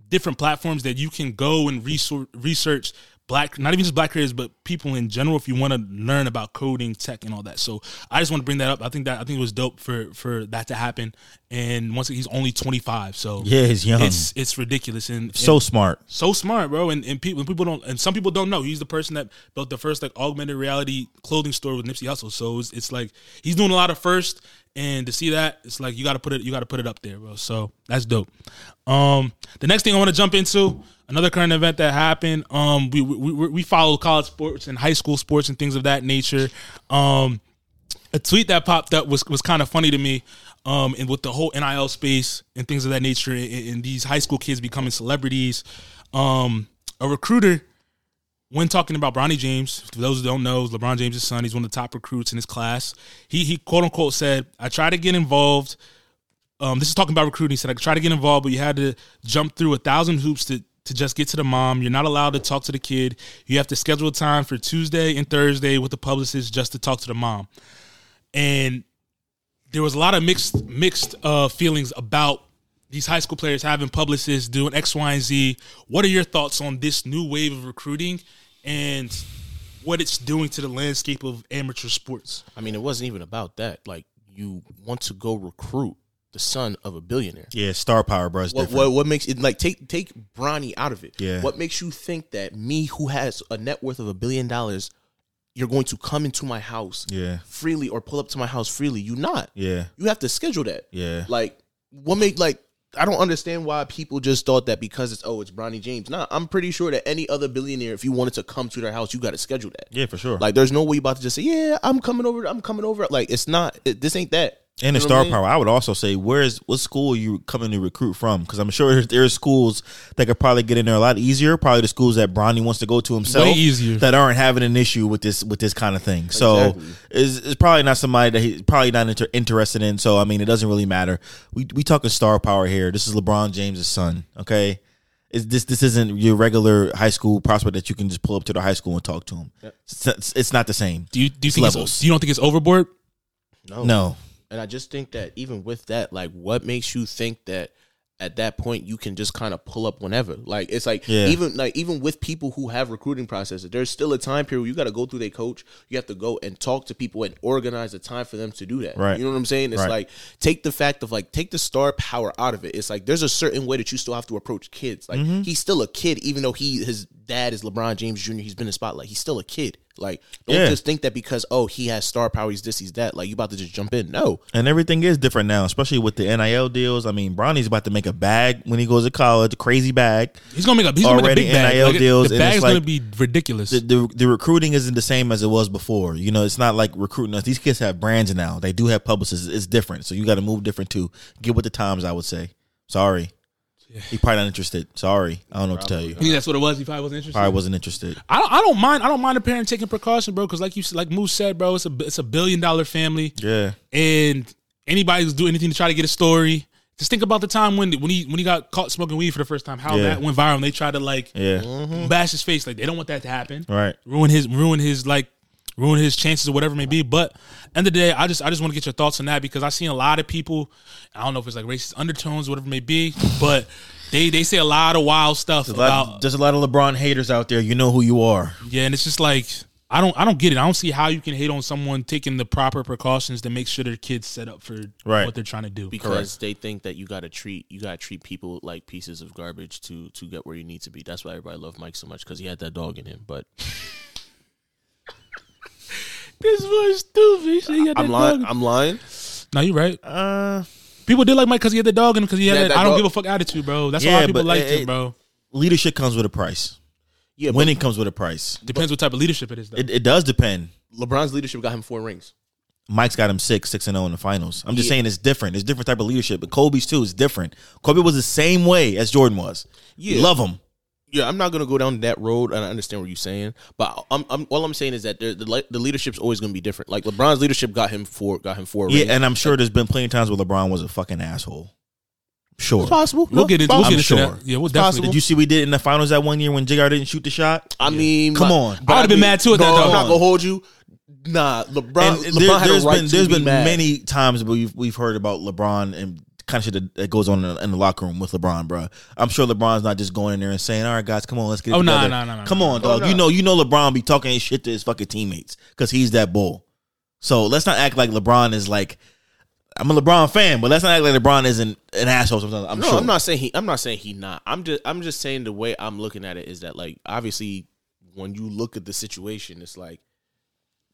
different platforms that you can go and research research black not even just black creators but people in general if you want to learn about coding tech and all that so i just want to bring that up i think that i think it was dope for for that to happen and once again, he's only 25 so Yeah, he's young. it's it's ridiculous and so and- smart. so smart, bro. And and people people don't and some people don't know he's the person that built the first like augmented reality clothing store with Nipsey Hussle. So it's, it's like he's doing a lot of first, and to see that, it's like you got to put it you got to put it up there, bro. So that's dope. Um, the next thing I want to jump into another current event that happened. Um, we we we, follow college sports and high school sports and things of that nature. Um, a tweet that popped up was was kind of funny to me. Um, and with the whole NIL space and things of that nature, and, and these high school kids becoming celebrities. Um, a recruiter when talking about Bronny James, for those who don't know, LeBron James' son, he's one of the top recruits in his class. He he quote unquote said, I tried to get involved. Um, this is talking about recruiting. He said I tried to get involved, but you had to jump through a thousand hoops to to just get to the mom. You're not allowed to talk to the kid. You have to schedule time for Tuesday and Thursday with the publicist just to talk to the mom. And there was a lot of mixed mixed uh, feelings about these high school players having publicists doing X, Y, and Z. What are your thoughts on this new wave of recruiting and what it's doing to the landscape of amateur sports? I mean, it wasn't even about that. Like, you want to go recruit the son of a billionaire. Yeah, star power, bro. What, what what makes it like take take Bronny out of it? Yeah. What makes you think that me, who has a net worth of a billion dollars, you're going to come into my house Yeah. freely or pull up to my house freely? You not. Yeah. You have to schedule that. Yeah. Like what make like I don't understand why people just thought that because it's oh it's Bronny James. Nah, I'm pretty sure that any other billionaire, if you wanted to come to their house, you got to schedule that. Yeah, for sure. Like there's no way you about to just say yeah I'm coming over. I'm coming over. Like it's not. It, this ain't that. And the You know star I mean? power. I would also say, where's what school are you coming to recruit from? Because I'm sure there's, there's schools that could probably get in there a lot easier. Probably the schools that Bronny wants to go to himself, Way easier. that aren't having an issue with this with this kind of thing. So Exactly. it's, it's probably not somebody that he's probably not inter- interested in. So I mean, it doesn't really matter. We we talking star power here. This is LeBron James' son. Okay. It's, this this isn't your regular high school prospect that you can just pull up to the high school and talk to him. It's, it's, it's not the same. Do you do you think levels. it's, you don't think it's overboard? No. No. And I just think that even with that, like, what makes you think that at that point you can just kind of pull up whenever? Like, it's like Yeah. even like even with people who have recruiting processes, there's still a time period where you got to go through their coach. You have to go and talk to people and organize a time for them to do that. Right. You know what I'm saying? It's Right. like take the fact of like take the star power out of it. It's like there's a certain way that you still have to approach kids. Like Mm-hmm. he's still a kid, even though he his dad is LeBron James Jr. He's been in spotlight. He's still a kid. Like don't Yeah. just think that because oh he has star power, he's this, he's that. Like you about to just jump in. No. And everything is different now, especially with the NIL deals. I mean, Bronny's about to make a bag when he goes to college, a crazy bag. He's gonna make a he's gonna make a Already big bag. NIL Like, deals, the and it's gonna be ridiculous. The, the the recruiting isn't the same as it was before. You know, it's not like recruiting us. These kids have brands now. They do have publicists. It's different. So you got to move different too. Get with the times. I would say. Sorry, he probably not interested. Sorry, I don't know what to tell you. You think that's what it was. He probably wasn't interested. Probably wasn't interested. I don't. I don't mind. I don't mind a parent taking precaution, bro. Because like you, like Moose said, bro, it's a it's a billion dollar family, Yeah, and anybody who's doing anything to try to get a story. Just think about the time when when he when he got caught smoking weed for the first time. How Yeah. that went viral. And they tried to like yeah, bash his face. Like they don't want that to happen. right. Ruin his ruin his like ruin his chances or whatever it may be. But end of the day, I just I just want to get your thoughts on that because I've seen a lot of people. I don't know if it's like racist undertones, whatever it may be, but they they say a lot of wild stuff There's a, lot, about there's a lot of LeBron haters out there. You know who you are. Yeah, and it's just like I don't I don't get it. I don't see how you can hate on someone taking the proper precautions to make sure their kids set up for Right. what they're trying to do. because they think that you got to treat you got to treat people like pieces of garbage to to get where you need to be. That's why everybody loved Mike so much because he had that dog in him. But this was stupid. He said had I'm that lying. dog. I'm lying. No, you're right. Uh, People did like Mike because he had the dog in him because he had Yeah, that, that I don't dog- give a fuck attitude, bro. That's why Yeah, of people but liked it- him, bro. leadership comes with a price. Yeah, but Winning comes with a price. Depends what type of leadership it is, though. It, it does depend. LeBron's leadership got him four rings. Mike's got him six, six and zero in the finals. I'm just Yeah. saying it's different. It's different type of leadership. But Kobe's too is different. Kobe was the same way as Jordan was. Yeah. love him. Yeah, I'm not gonna go down that road, and I understand what you're saying. But I'm, I'm all I'm saying is that the the, the leadership's always gonna be different. Like LeBron's leadership got him four, got him four. Yeah, and I'm sure there's been plenty of times where LeBron was a fucking asshole. Sure. it's possible. We'll get it. We'll I'm get into sure. that. Yeah, we'll definitely. possible. Did you see we did in the finals that one year when Jiggar didn't shoot the shot? I mean, Come on. I would've been mean, mad too at that, no. I'm not gonna hold you. Nah, LeBron. And LeBron there, had a has right been to there's be been mad. many times where we've we've heard about LeBron and kind of shit that, that goes on in, in the locker room with LeBron, bro. I'm sure LeBron's not just going in there and saying, "All right, guys, come on, let's get it Oh, nah, together." nah, nah, nah, come nah. on, oh, dog. You know, you know, LeBron be talking his shit to his fucking teammates because he's that bull. So let's not act like LeBron is like. I'm a LeBron fan, but let's not act like LeBron isn't an asshole. Sometimes I'm no, sure. I'm not saying he. I'm not saying he not. I'm just. I'm just saying the way I'm looking at it is that like obviously when you look at the situation, it's like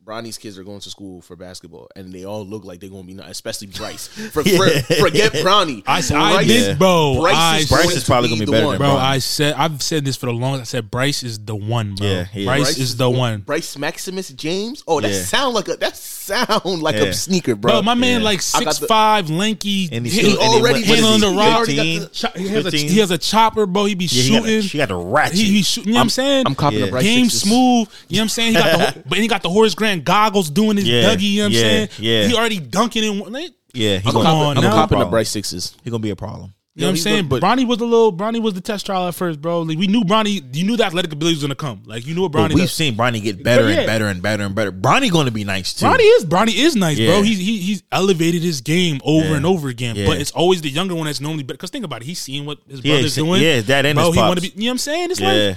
Bronny's kids are going to school for basketball, and they all look like they're going to be nice, especially Bryce. For, Yeah. for- forget Bronny. I, I Bryce- did, bro. Bryce I, is, Bryce going is probably gonna be the better one. than bro. Bronny. I said I've said this for the longest. I said Bryce is the one, bro. Yeah, he is. Bryce, is the one. Bryce Maximus James. Oh, that Yeah. sound like a that sound like Yeah. a sneaker, bro. Bro, my man Yeah. like six the- five, lanky. And he, he, He already handling the rock. the- Cho- he, has a, he has a chopper, bro. He be Yeah, he got, shooting. a, she got a ratchet. he, he shoot, you know what I'm saying? I'm copying Yeah. the Bryce Game smooth. You know what I'm saying? He got the but he got the Horace Grant goggles doing his Yeah, Dougie. You know what I'm yeah, saying? yeah. He already dunking in. one- Like, yeah, he's I'm gonna, Come copping, on I'm now. copping the Problem. Bryce sixes. he gonna be a problem. You know what I'm saying? gonna- but- Bronny was a little Bronny was the test trial at first, bro. Like we knew Bronny, you knew the athletic ability was gonna come. Like you knew what But Bronny. we've does. seen Bronny get better yeah. and better and better and better. Bronny going to be nice too. Bronny is Bronny is nice, bro. He's he, he's elevated his game over Yeah. and over again. Yeah. But it's always the younger one that's normally better. Because think about it, he's seeing what his Yeah, brother's doing. yeah, his dad and bro, his he pops. wanna be. You know what I'm saying? It's yeah, like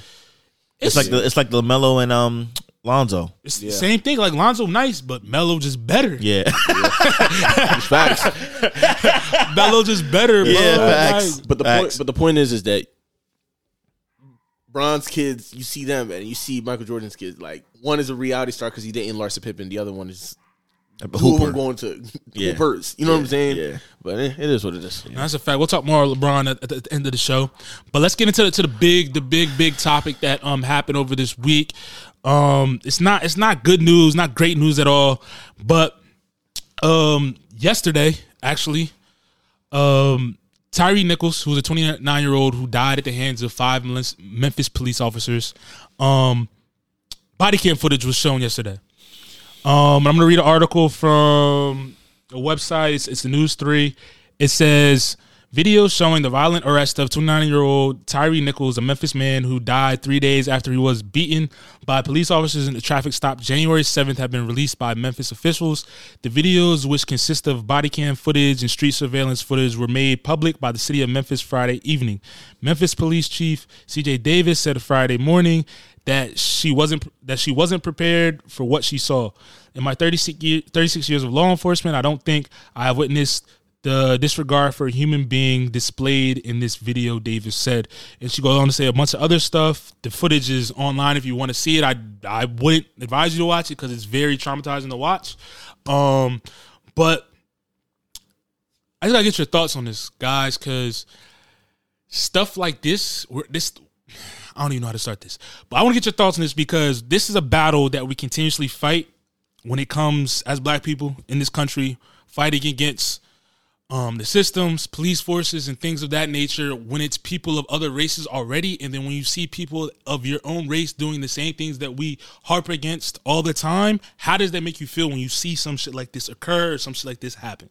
it's, like the it's like LaMelo and um Lonzo. it's the same thing. Like Lonzo, nice, but Melo just better. Yeah, Facts. Melo just better, bro. Yeah, Like, facts. But the Facts. point, but the point is, is that Bron's kids, you see them, and you see Michael Jordan's kids. Like one is a reality star because he dating Larsa Pippen. The other one is two of them Hooper. going to Yeah. Hoopers. You know what I'm saying? yeah. But it, it is what it is. That's a fact. We'll talk more LeBron at, at the end of the show, but let's get into the, to the big, the big, big topic that um happened over this week. Um, it's not it's not good news, not great news at all. But um, yesterday actually, um, Tyree Nichols, who was a 29 year old who died at the hands of five Memphis- police officers, um, body cam footage was shown yesterday. Um, I'm going to read an article from a website. It's, it's the News 3. It says video showing the violent arrest of 29 year old Tyree Nichols, a Memphis man who died three days after he was beaten by police officers in a traffic stop January 7th have been released by Memphis officials. The videos, which consist of body cam footage and street surveillance footage, were made public by the city of Memphis Friday evening. Memphis Police Chief CJ Davis said Friday morning that she wasn't that she wasn't prepared for what she saw. In my 36, year, 36 years of law enforcement, I don't think I have witnessed the disregard for a human being displayed in this video, Davis said. And she goes on to say a bunch of other stuff. The footage is online if you want to see it. I I wouldn't advise you to watch it because it's very traumatizing to watch. Um, but I just gotta get your thoughts on this, guys, because stuff like this, this I don't even know how to start this, but I want to get your thoughts on this because this is a battle that we continuously fight when it comes as Black people in this country, fighting against um, the systems, police forces, and things of that nature. When it's people of other races already, and then when you see people of your own race doing the same things that we harp against all the time, how does that make you feel when you see some shit like this occur or some shit like this happen?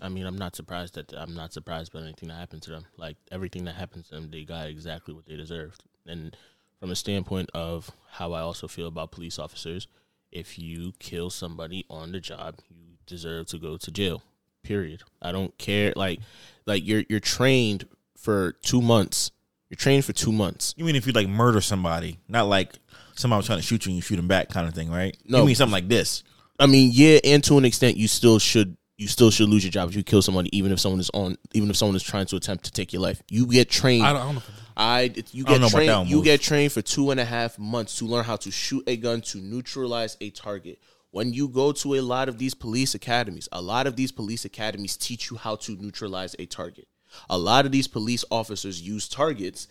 I mean, I'm not surprised that I'm not surprised by anything that happened to them. Like everything that happened to them, they got exactly what they deserved. And from a standpoint of how I also feel about police officers, if you kill somebody on the job, you deserve to go to jail. Period. I don't care. Like, like you're you're trained for two months. You're trained for two months. You mean if you like murder somebody, not like somebody was trying to shoot you and you shoot him back, kind of thing, right? No. you mean something like this. I mean, yeah, and to an extent, you still should you still should lose your job if you kill somebody, even if someone is on, even if someone is trying to attempt to take your life. You get trained. I don't, I don't know. I it- you I don't get know about that trained. You Moose. get trained for two and a half months to learn how to shoot a gun to neutralize a target. When you go to a lot of these police academies, a lot of these police academies teach you how to neutralize a target. A lot of these police officers use targets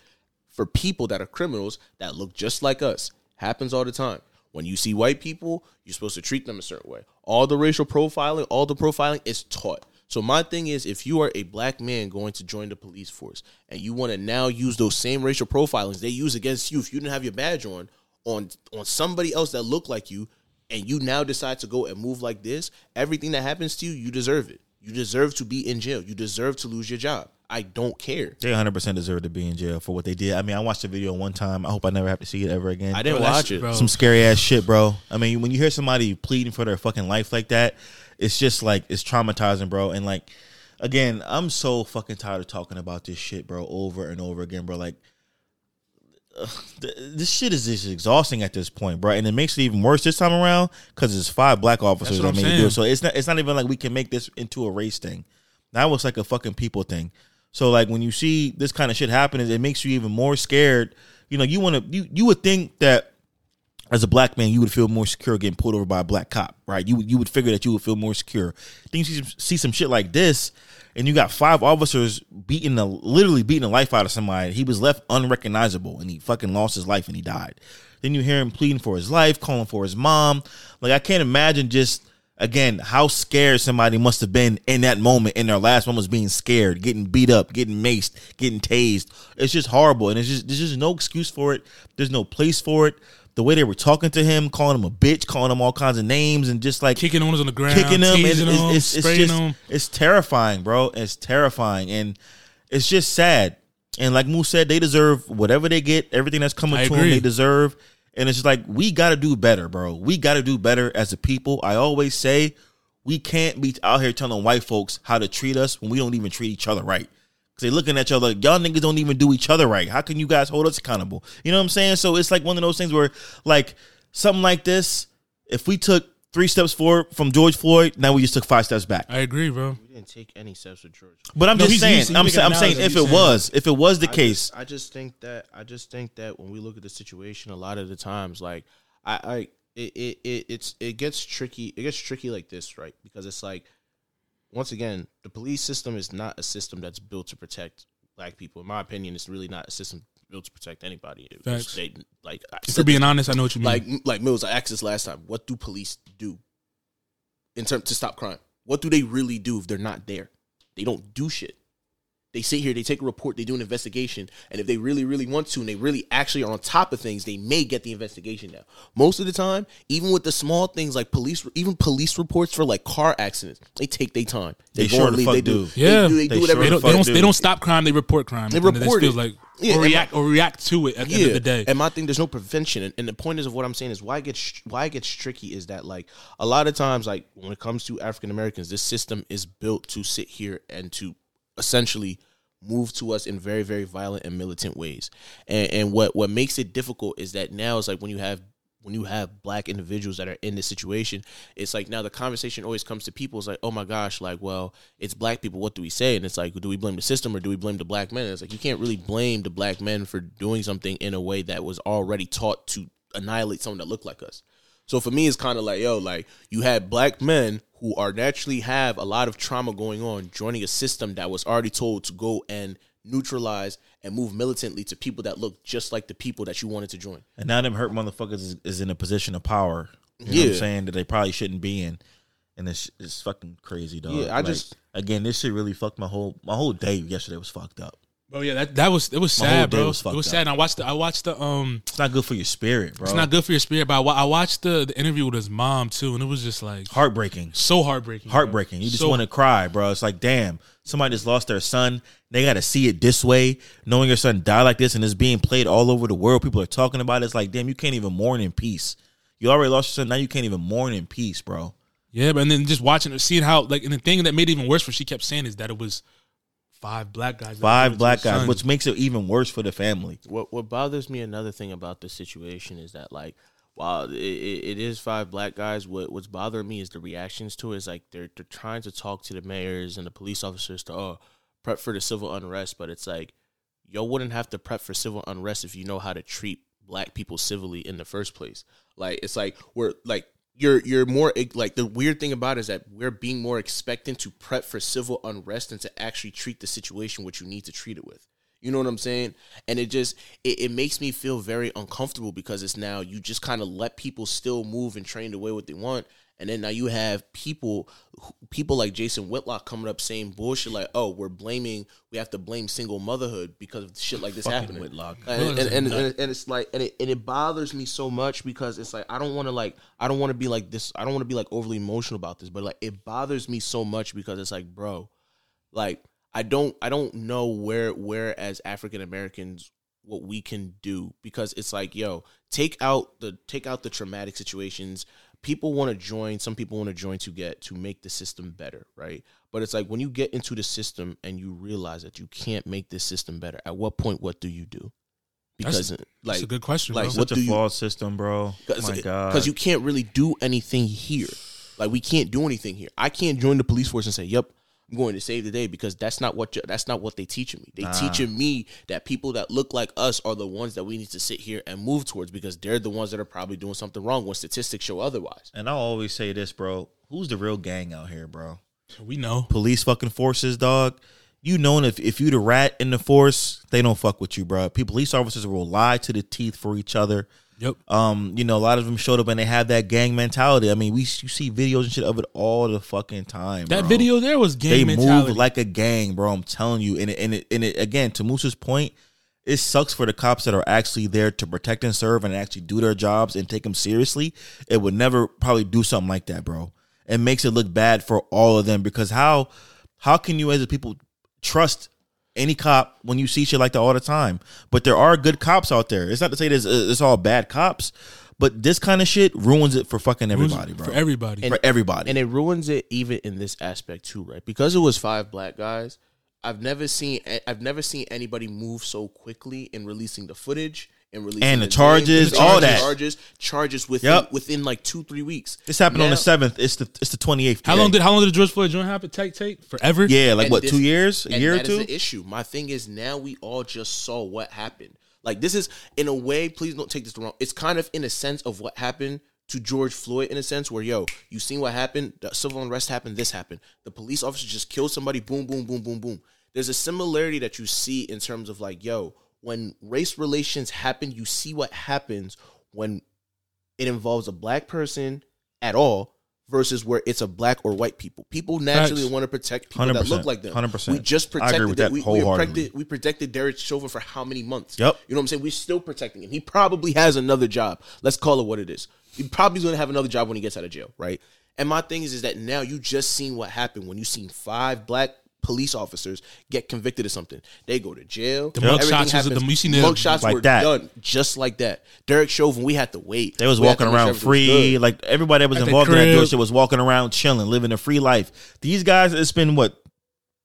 for people that are criminals that look just like us. Happens all the time. When you see white people, you're supposed to treat them a certain way. All the racial profiling, all the profiling is taught. So my thing is, if you are a black man going to join the police force and you want to now use those same racial profilings they use against you if you didn't have your badge on on on somebody else that looked like you, and you now decide to go and move like this, everything that happens to you, you deserve it. You deserve to be in jail. You deserve to lose your job. I don't care. They 100 percent deserve to be in jail for what they did. I mean, I watched the video one time. I hope I never have to see it ever again. I didn't Bro, watch it. bro. Some scary ass shit, bro. I mean, when you hear somebody pleading for their fucking life like that, it's just like it's traumatizing, bro. And like, again, I'm so fucking tired of talking about this shit, bro, over and over again, bro. Like, this shit is just exhausting at this point, bro. And it makes it even worse this time around because it's five black officers that made it do it. So it's not it's not even like we can make this into a race thing. Now it's like a fucking people thing. So like when you see this kind of shit happening, it makes you even more scared. You know, you want to you you would think that as a black man, you would feel more secure getting pulled over by a black cop, right? You would you would figure that you would feel more secure. Then you see some, see some shit like this, and you got five officers beating the literally beating the life out of somebody. He was left unrecognizable, and he fucking lost his life, and he died. Then you hear him pleading for his life, calling for his mom. Like I can't imagine just again how scared somebody must have been in that moment. In their last moments, being scared, getting beat up, getting maced, getting tased. It's just horrible, and it's just there's just no excuse for it. There's no place for it the way they were talking to him, calling him a bitch, calling him all kinds of names, and just like kicking him on the ground, kicking him, it's, him, it's, just him. it's terrifying, bro. It's terrifying, and it's just sad. And like Moose said, they deserve whatever they get, everything that's coming I to them, they deserve. And it's just like we got to do better, bro. We got to do better as a people. I always say we can't be out here telling white folks how to treat us when we don't even treat each other right. Cause they looking at each other, like, y'all niggas don't even do each other right. How can you guys hold us accountable? You know what I'm saying? So it's like one of those things where, like, something like this, if we took three steps forward from George Floyd, now we just took five steps back. I agree, bro. We didn't take any steps with George. But I'm No, just saying, he's- he's I'm, making sa- I'm saying if it saying- was, if it was the I case, just, I just think that I just think that when we look at the situation, a lot of the times, like I, I it, it, it it's it gets tricky. It gets tricky like this, right? Because it's like once again, the police system is not a system that's built to protect black people. In my opinion, it's really not a system built to protect anybody. Facts. They, like I If said we're being this- honest, I know what you mean. like like Millz, I asked this last time. What do police do in terms to stop crime? What do they really do if they're not there? They don't do shit. They sit here, they take a report, they do an investigation, and if they really, really want to, and they really actually are on top of things, they may get the investigation now. Most of the time, even with the small things like police, even police reports for like car accidents, they take their time. They go sure the leave, fuck they do. do. yeah, they do, they they do whatever. Sure they don't, fuck they don't, do. they don't stop crime. They report crime. They At the end of the day. report It feels like Yeah, or and react or react to it at the end of the day. And my thing, there's no prevention. And, and the point is of what I'm saying is why it gets why it gets tricky is that like a lot of times, like when it comes to African Americans, this system is built to sit here and to essentially move to us in very, very violent and militant ways. And and what what makes it difficult is that now it's like when you have when you have black individuals that are in this situation, it's like now the conversation always comes to people. It's like, oh my gosh, like, well, it's black people. What do we say? And it's like, do we blame the system or do we blame the black men? And it's like you can't really blame the black men for doing something in a way that was already taught to annihilate someone that looked like us. So for me, it's kind of like, yo, like you had black men who are naturally have a lot of trauma going on, joining a system that was already told to go and neutralize and move militantly to people that look just like the people that you wanted to join. and now them hurt motherfuckers is, is in a position of power. You know what I'm saying that they probably shouldn't be in, and it's it's fucking crazy, dog. Yeah, I just- again, this shit really fucked my whole my whole day yesterday was fucked up. Bro, yeah, that, that was it was My whole sad, day bro. was it fucked was up. sad. And I watched the I watched the um. It's not good for your spirit, bro. It's not good for your spirit. But I, wa- I watched the, the interview with his mom too, and it was just like Heartbreaking. so heartbreaking. bro. heartbreaking. You just So- want to cry, bro. It's like, damn, somebody just lost their son. They got to see it this way, knowing your son died like this, and it's being played all over the world. People are talking about it. It's like, damn, you can't even mourn in peace. You already lost your son. Now you can't even mourn in peace, bro. Yeah, but and then just watching her, seeing how like, and the thing that made it even worse, what she kept saying is that it was five black guys. that did it Five black guys, son. which makes it even worse for the family. What what bothers me another thing about the situation is that like while it, it, it is five black guys, what what's bothering me is the reactions to it. Is like they're they're trying to talk to the mayors and the police officers to oh prep for the civil unrest, but it's like yo wouldn't have to prep for civil unrest if you know how to treat black people civilly in the first place. Like it's like we're like you're you're more like the weird thing about it is that we're being more expectant to prep for civil unrest and to actually treat the situation what you need to treat it with. You know what I'm saying? And it just it, it makes me feel very uncomfortable because it's now you just kind of let people still move and train the way what they want. And then now you have people people like Jason Whitlock coming up saying bullshit like, "Oh, we're blaming we have to blame single motherhood because of shit like this Fucking happening." Whitlock. And, and, and, and, and it's like and it, and it bothers me so much because it's like I don't want to like I don't want to be like this I don't want to be like overly emotional about this, but like it bothers me so much because it's like, bro, like I don't I don't know where where as African Americans what we can do because it's like yo take out the take out the traumatic situations people want to join some people want to join to get to make the system better right but it's like when you get into the system and you realize that you can't make this system better at what point what do you do because uh, That's like a good question, like, bro. what Such a do you- flawed system, bro. Oh my god. because you can't really do anything here. Like we can't do anything here. I can't join the police force and say, "Yep, I'm going to save the day because that's not what that's not what they teaching me. They Nah. teaching me that people that look like us are the ones that we need to sit here and move towards because they're the ones that are probably doing something wrong when statistics show otherwise. And I'll always say this, bro. Who's the real gang out here, bro? We know. Police fucking forces, dog. You know if if you the rat in the force, they don't fuck with you, bro. People, police officers will lie to the teeth for each other. Yep. Um, you know, a lot of them showed up and they have that gang mentality. I mean, we you see videos and shit of it all the fucking time. That bro. video there was gang they mentality. move like a gang, bro. I'm telling you. And it, and it, and it, again, to Moose's point, it sucks for the cops that are actually there to protect and serve and actually do their jobs and take them seriously. It would never probably do something like that, bro. It makes it look bad for all of them because how how can you as a people trust any cop when you see shit like that all the time? But there are good cops out there. It's not to say there's uh, it's all bad cops, but this kind of shit ruins it for fucking everybody, bro. for everybody. for everybody. And it ruins it even in this aspect too, right? Because it was five black guys. I've never seen I've never seen anybody move so quickly in releasing the footage and releasing And the names, charges, the all that. charges, charges within Yep. within like two three weeks. this happened on the seventh. It's the it's the twenty eighth. how long did how long did the George Floyd joint happen? Take take forever. Yeah, like And what? this- two years? A and year or that is two? the issue. My thing is now we all just saw what happened. Like this is in a way. Please don't take this the wrong. It's kind of in a sense of what happened to George Floyd in a sense where yo, you seen what happened. The civil unrest happened. This happened. The police officer just killed somebody. Boom, boom, boom, boom, boom. There's a similarity that you see in terms of like yo, when race relations happen, you see what happens when it involves a black person at all versus where it's a black or white people. People naturally want to protect people that 100%, look like them. 100%. We just protected that. that We, we protected we protected Derek Chauvin for how many months? Yep. You know what I'm saying? We're still protecting him. He probably has another job. Let's call it what it is. He probably is going to have another job when he gets out of jail, right? And my thing is, is that now you just seen what happened when you seen five black police officers get convicted of something. They go to jail. The Everything mugshots was- happens. the- you seen the- mugshots like were that. done just like that. Derek Chauvin, we had to wait. They was We walking around sure everything was free. Like everybody that was At involved in that crib. shit was walking around chilling, living a free life. These guys, it's been what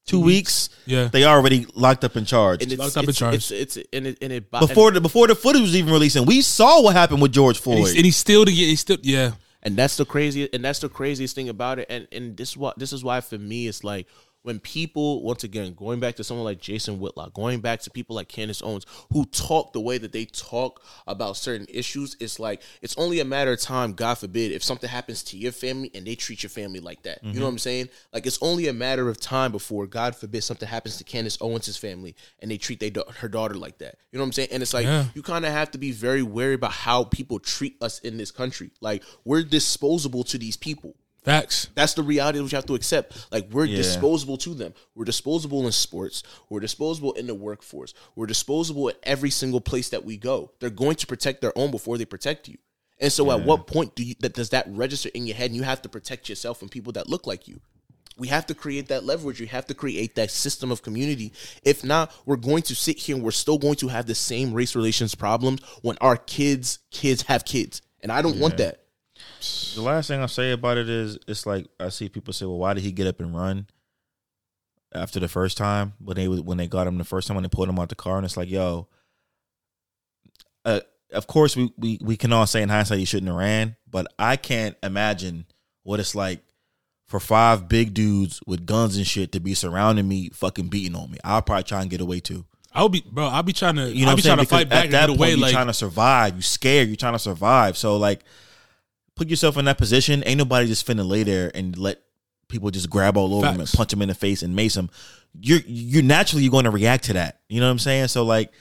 two weeks. Yeah. They already locked up in charge. and it's, Locked up in it's, charge. it's, it's, and it, and it before the before the footage was even releasing, we saw what happened with George and Floyd. he's, and he's still to get. He's still yeah. and that's the crazy and that's the craziest thing about it and and this is what this is why for me it's like when people once again going back to someone like Jason Whitlock going back to people like Candace Owens who talk the way that they talk about certain issues it's like it's only a matter of time god forbid if something happens to your family and they treat your family like that you know what I'm saying like it's only a matter of time before god forbid something happens to Candace Owens' family and they treat they, da- her daughter like that you know what I'm saying and it's like Yeah. you kind of have to be very wary about how people treat us in this country. Like we're disposable to these people. Facts. That's the reality that you have to accept. Like we're Yeah. disposable to them. We're disposable in sports. We're disposable in the workforce. We're disposable at every single place that we go. They're going to protect their own before they protect you. And so, at what point do you that does that register in your head? And you have to protect yourself from people that look like you. We have to create that leverage. We have to create that system of community. If not, we're going to sit here and we're still going to have the same race relations problems when our kids' kids have kids. And I don't want that. The last thing I'll say about it is it's like I see people say, Well, why did he get up and run after the first time? When they when they got him the first time when they pulled him out the car and it's like, yo, uh, of course we, we we can all say in hindsight he shouldn't have ran, but I can't imagine what it's like for five big dudes with guns and shit to be surrounding me, fucking beating on me. I'll probably try and get away too. I'll be bro. I'll be trying to. You know I'll be saying? trying to Because fight back at and that get point, away. you're Like trying to survive. You scared. You're trying to survive. So like, put yourself in that position. Ain't nobody just finna lay there and let people just grab all over him and punch him in the face and mace him. You're you're naturally going to react to that. You know what I'm saying? So like,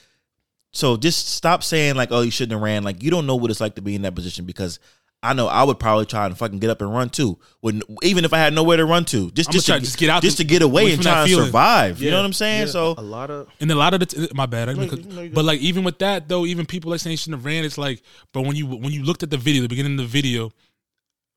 so just stop saying like, oh, you shouldn't have ran. Like, you don't know what it's like to be in that position because. I know I would probably try and fucking get up and run too. When even if I had nowhere to run to, just I'ma just to, to just get out just the- to get away away and try that and feeling. survive. You know what I'm saying? So a lot of And a lot of the t- my bad, No, because- you- no, but like even with that though, even people like saying he shouldn't have ran. It's like, but when you when you looked at the video, the beginning of the video,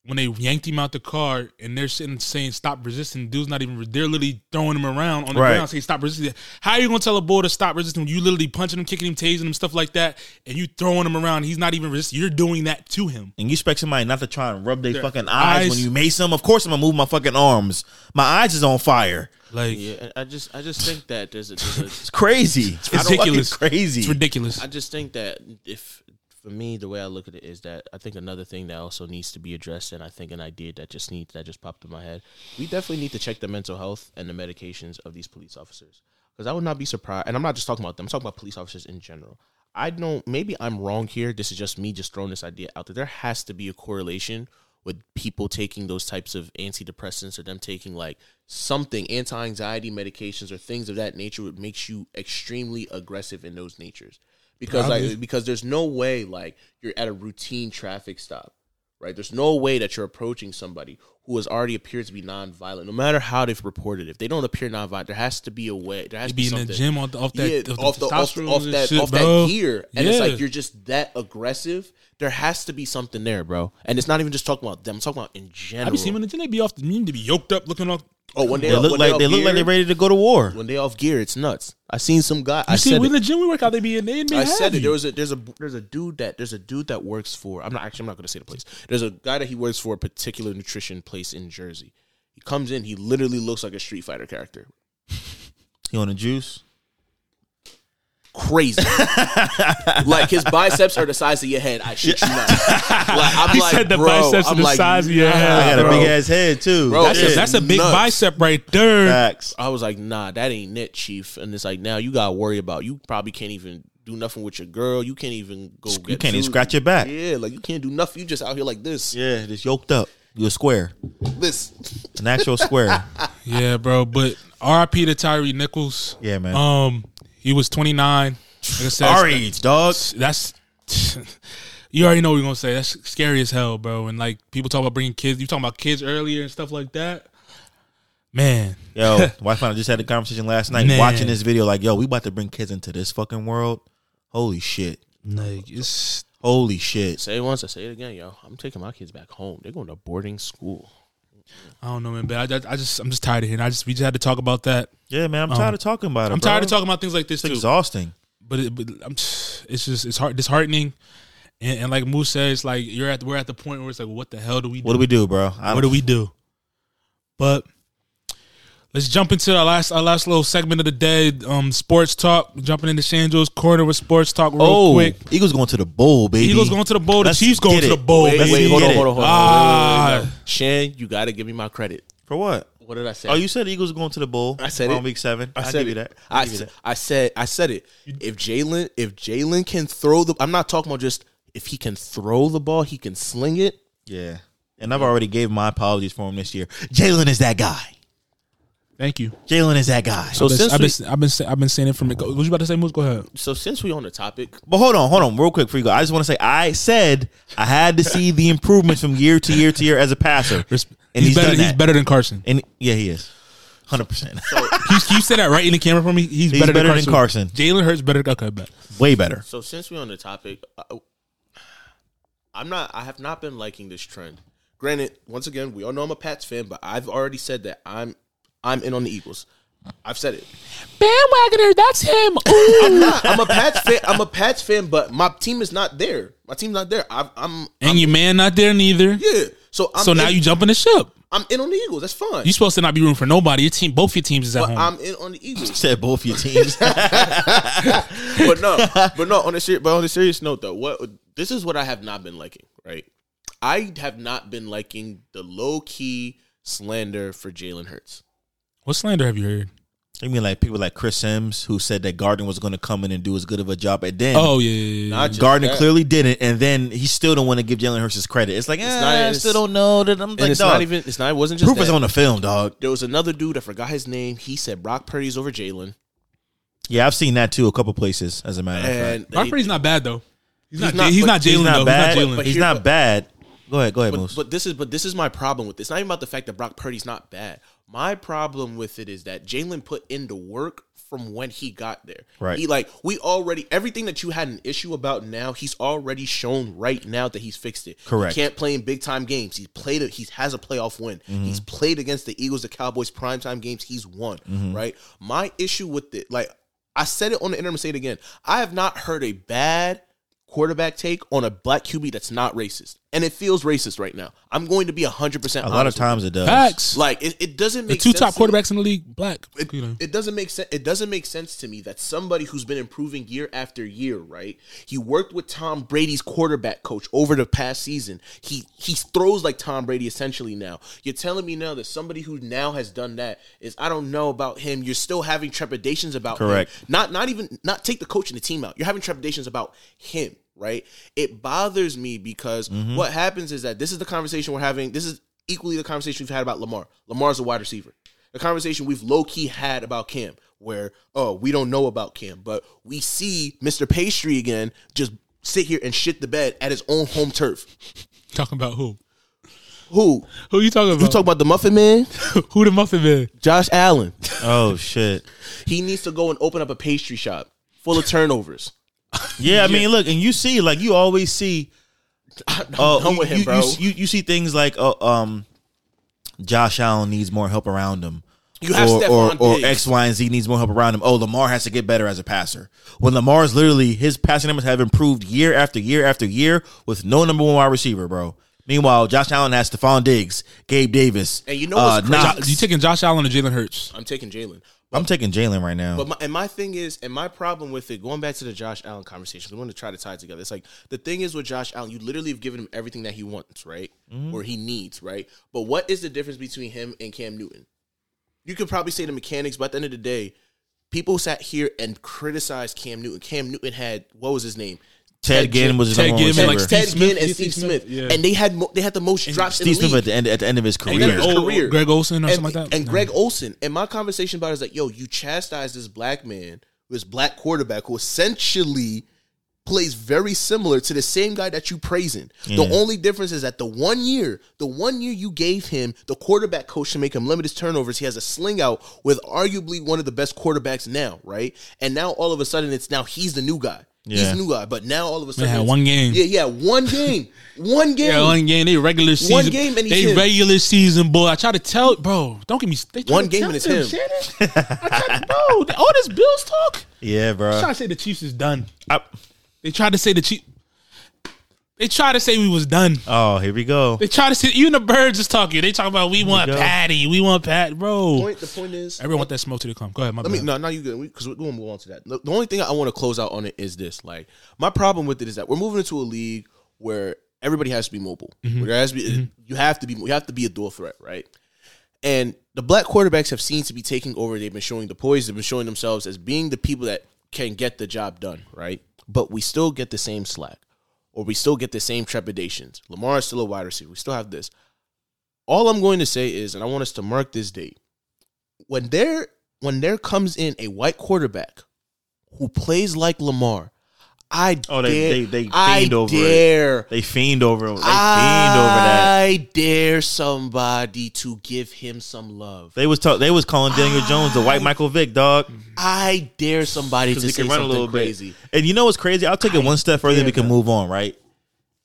when they yanked him out the car and they're sitting saying stop resisting, dude's not even. They're literally throwing him around on the Right. ground saying stop resisting. How are you gonna tell a boy to stop resisting? when You literally punching him, kicking him, tasing him, stuff like that, and you throwing him around. He's not even resisting. You're doing that to him. and you expect somebody not to try and rub their Their fucking eyes, eyes- when you mace them. Of course, I'm gonna move my fucking arms. My eyes is on fire. Like yeah. I just I just think that there's a, there's a It's crazy. It's ridiculous. fucking crazy. it's ridiculous. I just think that if for me, the way I look at it is that I think another thing that also needs to be addressed, and I think an idea that just needs that just popped in my head. We definitely need to check the mental health and the medications of these police officers, because I would not be surprised. And I'm not just talking about them; I'm talking about police officers in general. I don't. Maybe I'm wrong here. This is just me just throwing this idea out there. There has to be a correlation with people taking those types of antidepressants or them taking like something anti-anxiety medications or things of that nature would makes you extremely aggressive in those natures because Probably. like because there's no way like you're at a routine traffic stop right there's no way that you're approaching somebody who has already appeared to be nonviolent no matter how they've reported if they don't appear nonviolent there has to be a way there has You to be be in the gym off off that- yeah, off the off, off, that shit, off bro. that gear and it's like you're just that aggressive there has to be something there bro and it's not even just talking about them I'm talking about in general I be seeing them in the gym. They be off. The, mean to be yoked up, looking off. Oh, when they, They look when like off they look like they're ready to go to war. When they off gear, it's nuts. I seen some guy. I You see, said we it. in the gym. We work out. They be in. They be I said heavy. it. There was a there's a there's a dude that there's a dude that works for. I'm not actually I'm not going to say the place. There's a guy that he works for a particular nutrition place in Jersey. He comes in. He literally looks like a Street Fighter character. You on the juice? Crazy. like his biceps are the size of your head. I shit you not. Like I'm He like, said the bro, biceps are I'm the like, size of your nah, head. I got a big ass head too. Bro, that's, a, that's a big nuts. bicep right there. Facts. I was like, nah, that ain't it, chief. And it's like, now you gotta worry about. You probably can't even do nothing with your girl. You can't even go. You get can't even scratch your back. Yeah, like you can't do nothing. You just out here like this. Yeah, just yoked up. You a square, This. an actual square. Yeah, bro. But R.I.P. to Tyree Nichols. Yeah, man. Um, he was 29. Like I said, Our age, dog. That's you already know what we're gonna say. That's scary as hell, bro. And like people talk about bringing kids. You talking about kids earlier and stuff like that. Man, Yo, wife and I just had a conversation last night Man. watching this video. Like, yo, we about to bring kids into this fucking world. Holy shit. like it's Holy shit. Say it once, I say it again, yo. I'm taking my kids back home. They're going to boarding school. I don't know, man. But I, I just I'm just tired of hearing. I just we just had to talk about that. Yeah, man. I'm Um, tired of talking about it. I'm bro. tired of talking about things like this It's too. exhausting. But, it, but just, it's just it's hard disheartening. And, and like Moose says, like you're at we're at the point where it's like, what the hell do we do? What do we do, bro? What do we do? But let's jump into our last our last little segment of the day. Um, sports talk. Jumping into Shanjo's corner with sports talk real Oh, quick. Eagles going to the bowl, baby. Eagles going to the bowl. The Let's Chiefs going get to the bowl. Wait, baby. Wait, hold on, hold on, hold on. Ah. Wait, wait, wait, no. Shann, you got to give me my credit. For what? What did I say? Oh, you said Eagles going to the bowl. I said on it. week seven. I I'll said give you it. that. I'll I, said, that. I said I said it. If Jalen if Jalen can throw the I'm not talking about just if he can throw the ball, he can sling it. Yeah. And I've already gave my apologies for him this year. Jalen is that guy. Thank you. Jalen is that guy. So I've been, since I've we, been, I've been, say- I've been saying it from. What you about to say, Moose? Go ahead. so since we on the topic, But hold on, hold on, real quick for you go. I just want to say I said I had to see the improvements from year to year to year as a passer. Res- And he's, he's better. He's better than Carson. And yeah, he is. Hundred percent. Can you, can you say that right in the camera for me? He's, He's better, better than than Carson. Carson. Jalen Hurts better. Okay, bet. Way better. So since we're on the topic, uh, I'm not. I have not been liking this trend. Granted, once again, we all know I'm a Pats fan, but I've already said that I'm I'm in on the Eagles. I've said it. Bandwagoner, that's him. I'm not. I'm a Pats fan. I'm a Pats fan, but my team is not there. My team's not there. I've, I'm and your man not there neither. yeah. So I'm so now in, you jumping the ship. I'm in on the Eagles. That's fine. You supposed to not be rooting for nobody. Your team, both your teams is at but home. I'm in on the Eagles. You said both your teams. but no, but no. On a ser- but on a serious note, though, what this is what I have not been liking. Right, I have not been liking the low key slander for Jalen Hurts. What slander have you heard? you mean like people like Chris Simms who said that Gardner was going to come in and do as good of a job, and then Oh yeah, yeah, yeah, Not yeah. Gardner that. clearly didn't, and then he still don't want to give Jalen Hurts his credit. It's like, eh, not- I it's- still don't know that I'm And like, it's dog, not even. It's not. It wasn't just proof is that. on the film, dog. There was another dude. I forgot his name. He said Brock Purdy's over Jalen, Yeah, I've seen that too a couple places. As a matter of fact, Brock Purdy's not bad though. He's, He's not. not- He's but not he's Jalen not though. bad. He's not Jalen. but he's here- not but- bad. Go ahead, go ahead, But, Moose. but this is but this is my problem with this. It's not even about the fact that Brock Purdy's not bad. My problem with it is that Jalen put in the work from when he got there. Right. He like we already everything that you had an issue about now, he's already shown right now that he's fixed it. Correct. He can't play in big time games. He's played it, he has a playoff win. Mm-hmm. He's played against the Eagles, the Cowboys, primetime games, he's won. Mm-hmm. Right? My issue with it, like I said it on the internet, say it again. I have not heard a bad quarterback take on a black QB that's not racist. And it feels racist right now. I'm going to be hundred percent. A lot of times it does. Facts. Like it, it doesn't The make two sense top to me. quarterbacks in the league, black. It, you know. it doesn't make sense. It doesn't make sense to me that somebody who's been improving year after year, right? He worked with Tom Brady's quarterback coach over the past season. He he throws like Tom Brady essentially now. You're telling me now that somebody who now has done that is I don't know about him. You're still having trepidations about him. Correct. Not not even not take the coach and the team out. You're having trepidations about him, right? It bothers me because Mm-hmm. what happens is that this is the conversation we're having. This is equally the conversation we've had about Lamar. Lamar's a wide receiver. The conversation we've low key had about Cam, where oh we don't know about Cam, but we see Mr. Pastry again just sit here and shit the bed at his own home turf. Talking about who? Who? Who you talking about? You talk about the Muffin Man? who the Muffin Man? Josh Allen. Oh shit. He needs to go and open up a pastry shop full of turnovers. Yeah, I mean, look, and you see, like you always see. Oh, done you, with him, you- bro. You, you, see things like, uh, um, Josh Allen needs more help around him. You have or, or, or X, Y, and Z needs more help around him. Oh, Lamar has to get better as a passer. When Lamar's literally his passing numbers have improved year after year after year with no number one wide receiver, bro. Meanwhile, Josh Allen has Stefon Diggs, Gabe Davis. And you know what's uh, crazy? Knox. You taking Josh Allen or Jalen Hurts? I'm taking Jalen. I'm taking Jalen right now. But my, and my thing is, and my problem with it, going back to the Josh Allen conversation, we want to try to tie it together. It's like the thing is with Josh Allen, you literally have given him everything that he wants, right, or he needs, right. But what is the difference between him and Cam Newton? You could probably say the mechanics, but at the end of the day, people sat here and criticized Cam Newton. Cam Newton had what was his name? Ted Ginn was his Ted number one Ginn, receiver. like Ted Ginn Smith, and Steve Steve Smith, Smith, yeah. and they had mo- they had the most drops in Steve the Smith league. at the end at the end of his career. then his Oh, career. Greg Olsen or and, something like that? And No. Greg Olsen. And my conversation about it is like, yo, you chastise this black man, this black quarterback who essentially plays very similar to the same guy that you praising. The only difference is that the one year, the one year you gave him the quarterback coach to make him limit his turnovers, he has a sling out with arguably one of the best quarterbacks now, right? And now all of a sudden it's now he's the new guy. He's Yeah. the new guy. But now all of a sudden had one game. Yeah, yeah, one game. one game. Yeah, one game. They regular season. One game and he's they him. regular season, boy. I try to tell, bro. Don't give me. They One game tell and it's them, him. Shannon. I try to, bro, all this Bills talk. Yeah, bro. i Try to say the Chiefs is done. I- They tried to say the Chiefs. They try to say we was done. oh, here we go. They try to say even the birds is talking. They talk about we want go. Patty. We want Pat, bro. Point, the point is Everyone want that smoke to the come. Go ahead, my Let me bad. no, no, you good because we're going to move on to that. The, the only thing I want to close out on it is this: like my problem with it is that we're moving into a league where everybody has to be mobile. Mm-hmm. Where there has to be, mm-hmm. you have to be, you have to be a dual threat, right? And the black quarterbacks have seemed to be taking over. They've been showing the poise. They've been showing themselves as being the people that can get the job done, right? But we still get the same slack, or we still get the same trepidations. Lamar is still a wide receiver. We still have this. All I'm going to say is, and I want us to mark this date when there when there comes in a white quarterback who plays like Lamar, I Oh, they- dare, they- they I fiend over it. dare, They fiend over. They fiend over that. I dare somebody to give him some love. They was talk, They was calling Daniel Jones the white Michael Vick dog I dare somebody to say can run a something little crazy. bit. And you know what's crazy? I'll take it I one step further. dare We can them. move on. Right?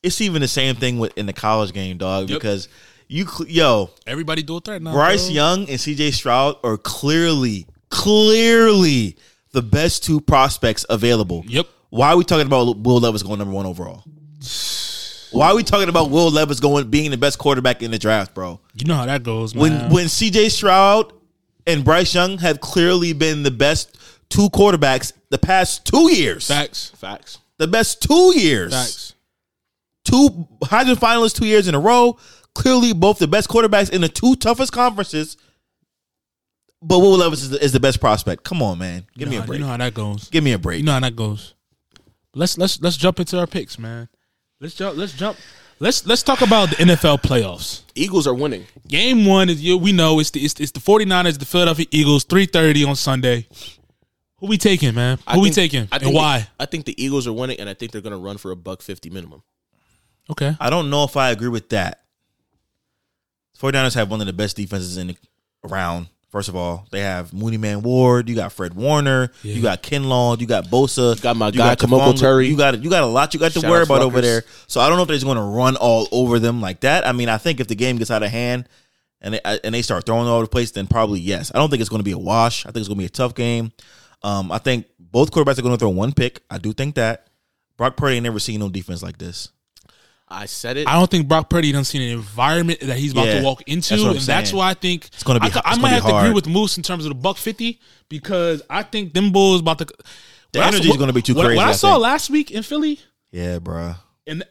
It's even the same thing with in the college game, dog. Yep. Because you, cl- yo, Everybody do a threat now. Bryce bro. Young and C.J. Stroud are clearly, clearly the best two prospects available. Yep. Why are we talking about Will Levis going number one overall? Why are we talking about Will Levis going being the best quarterback in the draft, bro? You know how that goes, man. When when C.J. Stroud and Bryce Young have clearly been the best two quarterbacks the past two years. facts, Facts. The best two years. facts. Two Heisman finalists two years in a row. Clearly, both the best quarterbacks in the two toughest conferences. But Will Levis is the, is the best prospect. Come on, man. Give You me a break. You know how that goes. Give me a break. You know how that goes. Let's let's let's jump into our picks, man. Let's jump. Let's jump. Let's let's talk about the NFL playoffs. Eagles are winning. Game one is you. We know it's the it's, it's the 49ers, the Philadelphia Eagles, three thirty on Sunday. Who we taking, man? Who I we think- taking I and why? The, I think the Eagles are winning, and I think they're going to run for a buck fifty minimum. okay, I don't know if I agree with that. 49ers have one of the best defenses in the, around. First of all, they have Mooney Man Ward. You got Fred Warner. Yeah. You got Kinlaw. You got Bosa. You got my guy, Kamoko Tafanga. Terry. You got you got a lot you got to Shout worry out to about over there. So I don't know if they're just going to run all over them like that. I mean, I think if the game gets out of hand and they, and they start throwing all over the place, then probably yes. I don't think it's going to be a wash. I think it's going to be a tough game. Um, I think both quarterbacks are going to throw one pick. I do think that Brock Purdy ain't never seen no defense like this. I said it. I don't think Brock Purdy doesn't see an environment that he's about Yeah, to walk into, that's and that's why I think It's gonna be- I, I might have to agree with Moose in terms of the buck fifty because I think them Bulls about to. The energy is gonna be too what, crazy, What I, I saw last week in Philly, Yeah, bro. and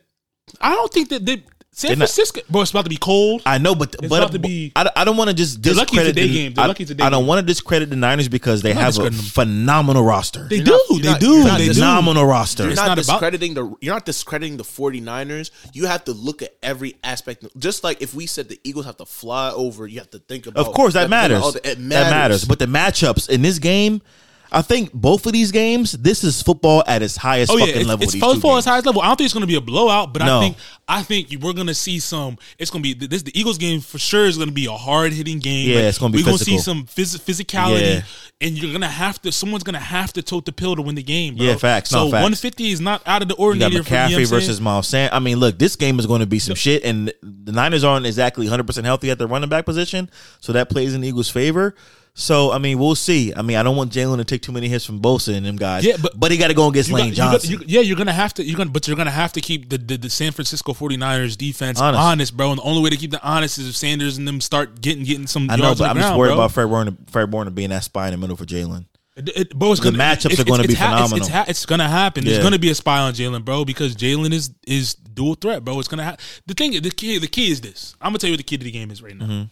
I don't think that they, San They're not- Francisco, bro, it's about to be cold. I know, but It's but about to be- I, I don't want to just They're lucky it's discredit the- game. They're I, lucky it's a day I don't want to discredit the Niners because they have a them. phenomenal roster. They You're do, not- they not- do, not they do. phenomenal roster. You're It's not, not about- discrediting the you're not discrediting the 49ers. You have to look at every aspect. Just like if we said the Eagles have to fly over, you have to think about Of course, that you have to think matters. all the- It That matters. But the matchups in this game, I think both of these games, this is football at its highest Oh yeah, fucking it's, level. it's football at its highest level. I don't think it's going to be a blowout, but No. I think I think we're going to see some. It's going to be this. The Eagles game for sure is going to be a hard hitting game. Yeah, Like, it's gonna be We're going to see some phys- physicality, Yeah. and you're going to have to. Someone's going to have to tote the pill to win the game. Bro. Yeah, facts. So No, facts. 150 is not out of the You got ordinary. for, you know McCaffrey versus Miles Sand. I mean, look, this game is going to be some shit, and the Niners aren't exactly 100 percent healthy at the running back position, so that plays in the Eagles' favor. So, I mean, we'll see. I mean, I don't want Jalen to take too many hits from Bosa and them guys. Yeah, but- but he got to go against Lane got- you got- Johnson. you- yeah, you're gonna have to. You're gonna, but you're gonna have to keep the, the, the San Francisco 49ers defense Honest. honest. bro. And the only way to keep them honest is if Sanders and them start getting getting some I know, but I'm the just worried bro. about Fred Warner, Fred Warner being that spy in the middle for Jalen. It, it, bro, The gonna, matchups it's- are gonna be ha- phenomenal. It's, ha- it's gonna happen. There's gonna be a spy on Jalen, bro, because Jalen is is dual threat, bro. It's gonna happen. The thing, the key, the key is this. I'm gonna tell you what the key to the game is right now. Mm-hmm. You know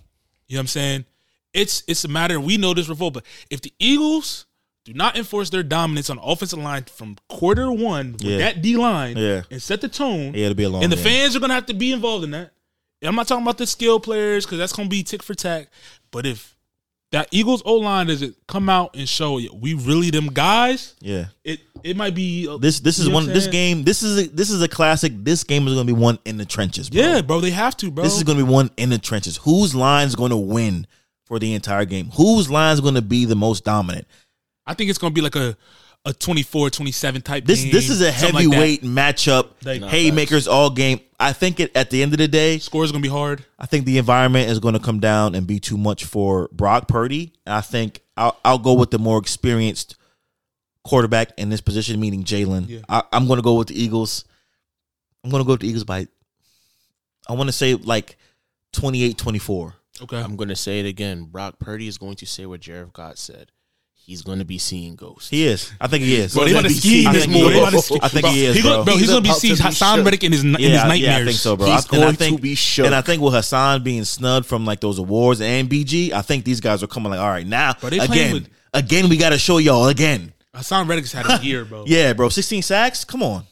what I'm saying? It's it's a matter. We know this revolt, but if the Eagles do not enforce their dominance on the offensive line from quarter one with Yeah. that D line Yeah. and set the tone, Yeah, it'll be a long and the fans are gonna have to be involved in that. And I'm not talking about the skill players because that's gonna be tick for tack. But if that Eagles O line doesn't come out and show "Yo, we really them guys, Yeah. it it might be uh, This this is one this game. This is a, this is a classic. This game is going to be one in the trenches. Bro. Yeah, bro, they have to, bro. This is going to be one in the trenches. Whose line's going to win for the entire game? Whose line's going to be the most dominant? I think it's gonna be like a a 24-27 type. This game, this is a something like heavyweight matchup. Like- Nah, haymakers all game. I think it at the end of the day, Score is gonna be hard. I think the environment is going to come down and be too much for Brock Purdy. And I think I'll, I'll go with the more experienced quarterback in this position, meaning Jalen. Yeah. I, I'm going to go with the Eagles. I'm going to go with the Eagles by, I want to say like 28 24. Okay, I'm going to say it again. Brock Purdy is going to say what Jared Goff said. He's going to be seeing ghosts. He is. I think he is. Bro, they about to ski I this think he move. They is. about to ski. I think he is, bro. bro, he's, He's gonna be seeing see Haason shook. Reddick in his in his Yeah, I- nightmares. yeah, I think so, bro. He's I, and I think, to be shook. And I think with Haason being snubbed from like those awards and BG, I think these guys are coming like, all right, now Bro, again, with- again, we got to show y'all again. Haason Reddick's had a year, bro. Yeah, bro. 16 sacks? Come on.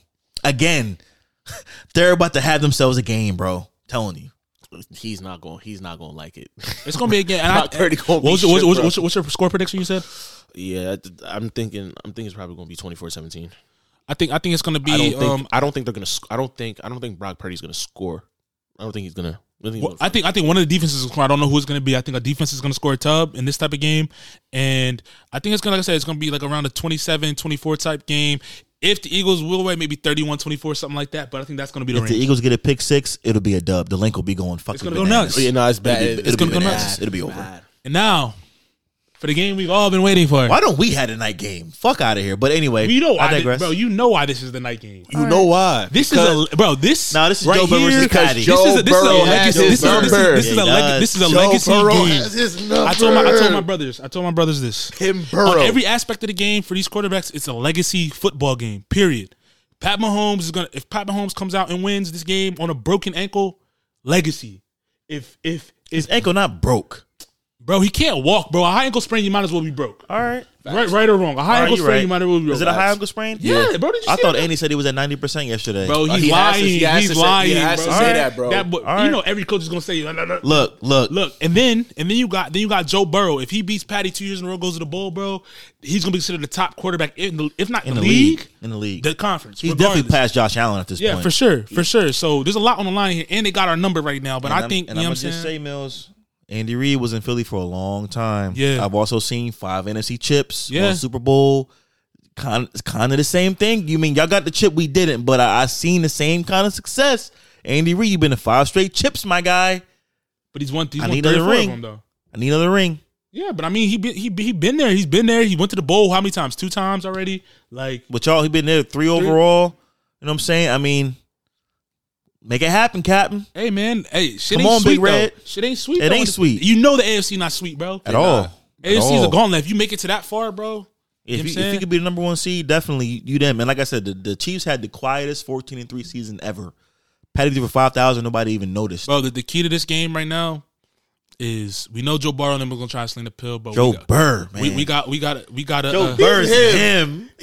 Again. They're about to have themselves a game, bro. telling you. He's not going. He's not going to like it. It's gonna be again. And I, Brock Purdy gonna be your- what's, what's, what's, your- what's score prediction? You said. Yeah, I'm thinking. I'm thinking it's probably going to be 24-17. I think I think it's gonna be. I don't think. um, I don't think they're going to. I don't think. I don't think Brock Purdy's going to score. I don't think he's going to. I think, Well, I think I think one of the defenses. I don't know who it's going to be. I think a defense is going to score a tub in this type of game, and I think it's going to like I said it's going to be like around a 27-24 type game. If the Eagles will away, maybe 31-24, something like that. But I think that's going to be the If the. Eagles get a pick six, it'll be a dub. The link will be going fucking It's gonna go nuts. yeah, no, it's bad. It'll It's gonna go nuts. It'll be over. And now for the game we've all been waiting for. Why don't we have a night game? Fuck out of here. But anyway, You know I why, thi- digress. bro? You know why this is the night game. You know why? This Because- is a bro. This Nah, this is right Joe Burrow here, versus Patty. This Joe is a, this is a Burrow legacy. This is, his this, is, this, number. is a Yeah, leg, this is a Joe legacy Burrow game. I told my I told my brothers. I told my brothers this. Tim Burrow. On every aspect of the game for these quarterbacks, it's a legacy football game. Period. Pat Mahomes is gonna. If Pat Mahomes comes out and wins this game on a broken ankle, legacy. If if His ankle not broke. Bro, he can't walk, bro. A high ankle sprain, you might as well be broke. All right. Right, right or wrong. A high All right, ankle you sprain, right. you might as well be broke. Is it a high ankle sprain? Yeah, bro. Did you I see thought that? Andy said he was at ninety percent yesterday. Bro, he's he has to- lying. he has he's to say- lying. he has bro. to say that, bro. That, boy- All You right. know, every coach is gonna say, look, Look, look, look, and then and then you got then you got Joe Burrow. If he beats Patty two years in a row, goes to the bowl, bro, he's gonna be considered the top quarterback in the, if not in the, the league, league. In the league. the conference. He's regardless. definitely past Josh Allen at this point. Yeah, point. for sure, for sure. So there's a lot on the line here, and they got our number right now. But And I I'm- think and you know I'm what I'm gonna just saying. say, Millz, Andy Reid was in Philly for a long time. Yeah. I've also seen five NFC chips, Yeah. one Super Bowl. Kind, it's kind of the same thing. You mean y'all got the chip, we didn't, but I, I seen the same kind of success. Andy Reid, you've been to five straight chips, my guy. but he's won. He's I won need three another ring. them though. I need another ring. Yeah, but I mean, he been, he he been there. He's been there. He went to the bowl how many times? Two times already. Like But y'all, he been there three overall. You know what I'm saying? I mean, Make it happen, Captain. Hey man, hey, shit Come ain't on, sweet Big though. Red. Shit ain't sweet. It though. ain't sweet. You know the AFC not sweet, bro. At all. At AFC is all. a gauntlet. If you make it to that far, bro. If you know you, if you could be the number one seed, definitely you them. And like I said, the, the Chiefs had the quietest fourteen and three season ever. Patty threw for five thousand. Nobody even noticed. Bro, the, the key to this game right now is we know Joe Burrow and them are gonna try to sling the pill, but Joe we got, Burr, we, man. we got we got we got a Joe uh, Burr's him.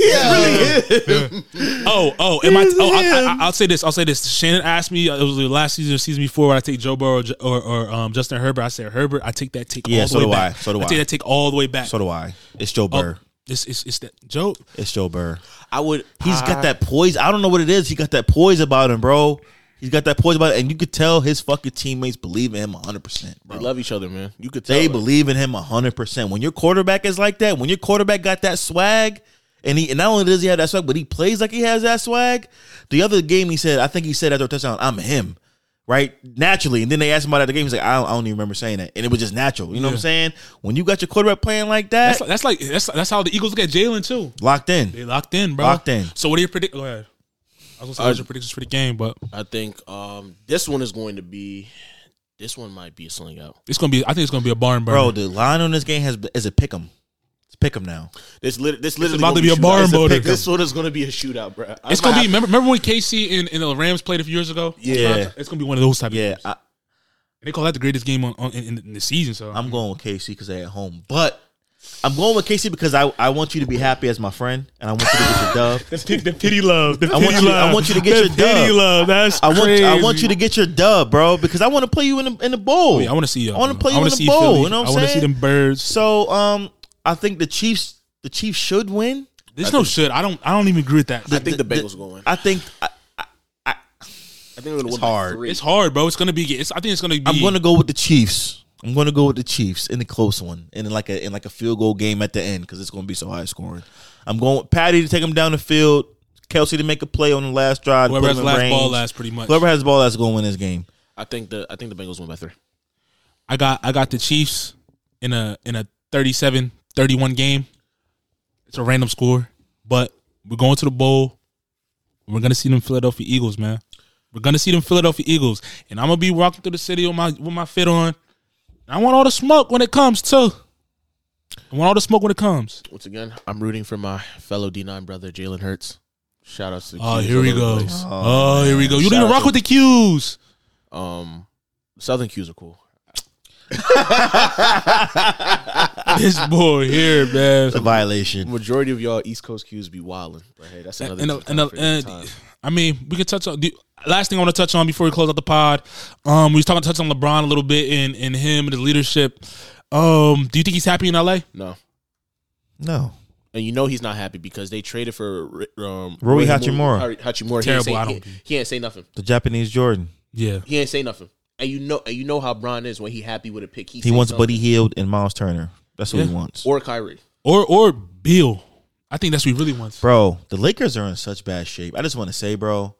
Oh, oh, am I? Oh, I, him. I, I'll say this. I'll say this. Shannon asked me. uh, It was the last season or season before. When I take Joe Burrow or, or, or um, Justin Herbert. I said Herbert. I take that take. Yeah, all the so way do I. back. So do I. I take that take all the way back. So do I. It's Joe Oh, Burr. it's, it's it's that Joe. It's Joe Burr. I would. He's I- got that poise. I don't know what it is. He got that poise about him, bro. He's got that poise about it, and you could tell his fucking teammates believe in him 100, percent They love each other, man. You could tell. They like, believe in him 100. percent When your quarterback is like that, when your quarterback got that swag, and he and not only does he have that swag, but he plays like he has that swag. The other game he said, I think he said after a touchdown, "I'm him." Right, naturally, and then they asked him about it at the game. He's like, I don't, I don't even remember saying that, and it was just natural. You know what I'm saying? When you got your quarterback playing like that, That's, that's like that's that's how the Eagles look at Jalen too. locked in. They locked in, bro. Locked in. So what do you predict? Go ahead. I was gonna say what's your predictions for the game, but I think um, this one is going to be. This one might be a sling out. it's gonna be. I think it's gonna be a barn burner. Bro, the line on this game has is a pick 'em. It's pick 'em now. This lit, this literally about gonna to be a shootout. barn It's burner. pick- This one is going to be a shootout, bro. I it's gonna be. Remember, remember when KC and, and the Rams played a few years ago? Yeah. it's gonna be one of those type. Yeah, of games. I, And they call that the greatest game on, on in, in the season. So I'm going with KC because they're at home. But I'm going with KC because I, I want you to be happy as my friend, and I want you to get your dub. the, pit, the pity love. The I want pity you- I want you to get The your pity dub. love. That's I want crazy. I want you to get your dub, bro, because I want to play you in the in the bowl. Oh, yeah, I want to see you. I want to play I you in the bowl. Philly. You know what I I'm want to see saying? them birds. So um, I think the Chiefs the Chiefs should win. There's no should. I don't. I don't even agree with that. I think the Bengals will win. I think I, I think they're going to It's hard. It's hard, bro. It's gonna be. It's, I think it's gonna be. I'm going to go with the Chiefs. I'm going to go with the Chiefs in the close one, and in like a in like a field goal game at the end because it's going to be so high scoring. I'm going with Patty to take him down the field, Kelce to make a play on the last drive. Whoever has the in last ball last, pretty much. Whoever has the ball that's going to win this game. I think the I think the Bengals win by three. I got. I got the Chiefs in a in a 37-31 game. It's a random score, but we're going to the bowl. We're gonna see them Philadelphia Eagles, man. We're gonna see them Philadelphia Eagles, and I'm gonna be walking through the city with my with my fit on. I want all the smoke when it comes too. I want all the smoke when it comes. Once again, I'm rooting for my fellow D9 brother Jalen Hurts. Shout out to the Oh, Qs here all we go. place. Oh, here we go. You Shout don't rock to- with the Qs. Um, Southern Qs are cool. this boy here, man. It's a violation. Majority of y'all East Coast Qs be wilding, but hey, that's another. And, and, and, another and- time. I mean, we can touch on. The, last thing I want to touch on before we close out the pod. Um, we was talking touch on LeBron a little bit and and him and his leadership. Um, do you think he's happy in LA? No, No. and you know he's not happy because they traded for um, Rui Hachimura. Hachimura. Hachimura. Terrible, He I ain't, don't- say, he, he ain't say nothing. The Japanese Jordan. Yeah. He ain't say nothing. And you know, and you know how Bron is when he happy with a pick. He, He wants something. Buddy Hield and Miles Turner. That's what he wants. or Kyrie. Or or Bill. I think that's what he really wants. Bro, the Lakers are in such bad shape. I just want to say, bro,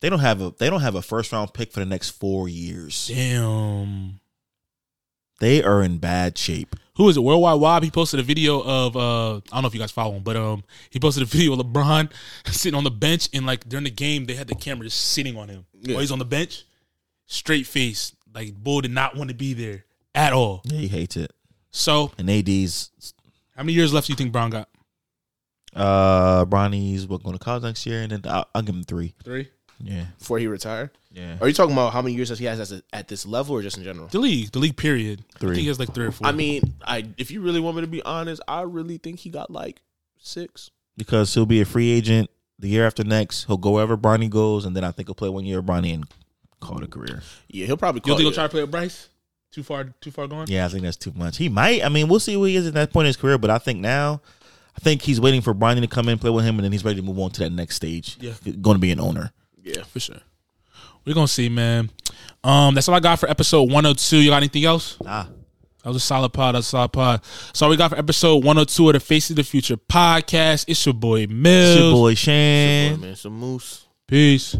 they don't have a they don't have a first round pick for the next four years. Damn. They are in bad shape. Who is it? Worldwide Wob. He posted a video of uh I don't know if you guys follow him, but um he posted a video of LeBron sitting on the bench and like during the game they had the camera just sitting on him Yeah. while he's on the bench, straight face. Like Bull did not want to be there at all. Yeah, he hates it. So And AD's how many years left do you think Bron got? uh Bronny's what going to college next year, and then I'll, I'll give him three. Three. Yeah, Before he retired. yeah. Are you talking about how many years does he has as a, at this level, or just in general? The league, the league period. I Three. think he has like three or four. I mean, I if you really want me to be honest, I really think he got like six. Because he'll be a free agent the year after next. He'll go wherever Bronny goes, and then I think he'll play one year with Bronny and call it a career. Yeah, he'll probably you think he'll try to play with Bryce? Too far, too far gone. Yeah, I think that's too much. He might. I mean, we'll see where he is at that point in his career. But I think now, I think he's waiting for Bronny to come in, play with him, and then he's ready to move on to that next stage. Yeah. going to be an owner. Yeah, for sure. We're gonna see, man. Um, that's all I got for episode 102. You got anything else? Nah. That was a solid pod. That's a solid pod. So all we got for episode 102 of the Face of the Future podcast. It's your boy Millz. It's your boy Shann. Boy, Mansa Mus. Peace.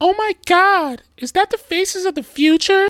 Oh my God. Is that the Faces of the Future?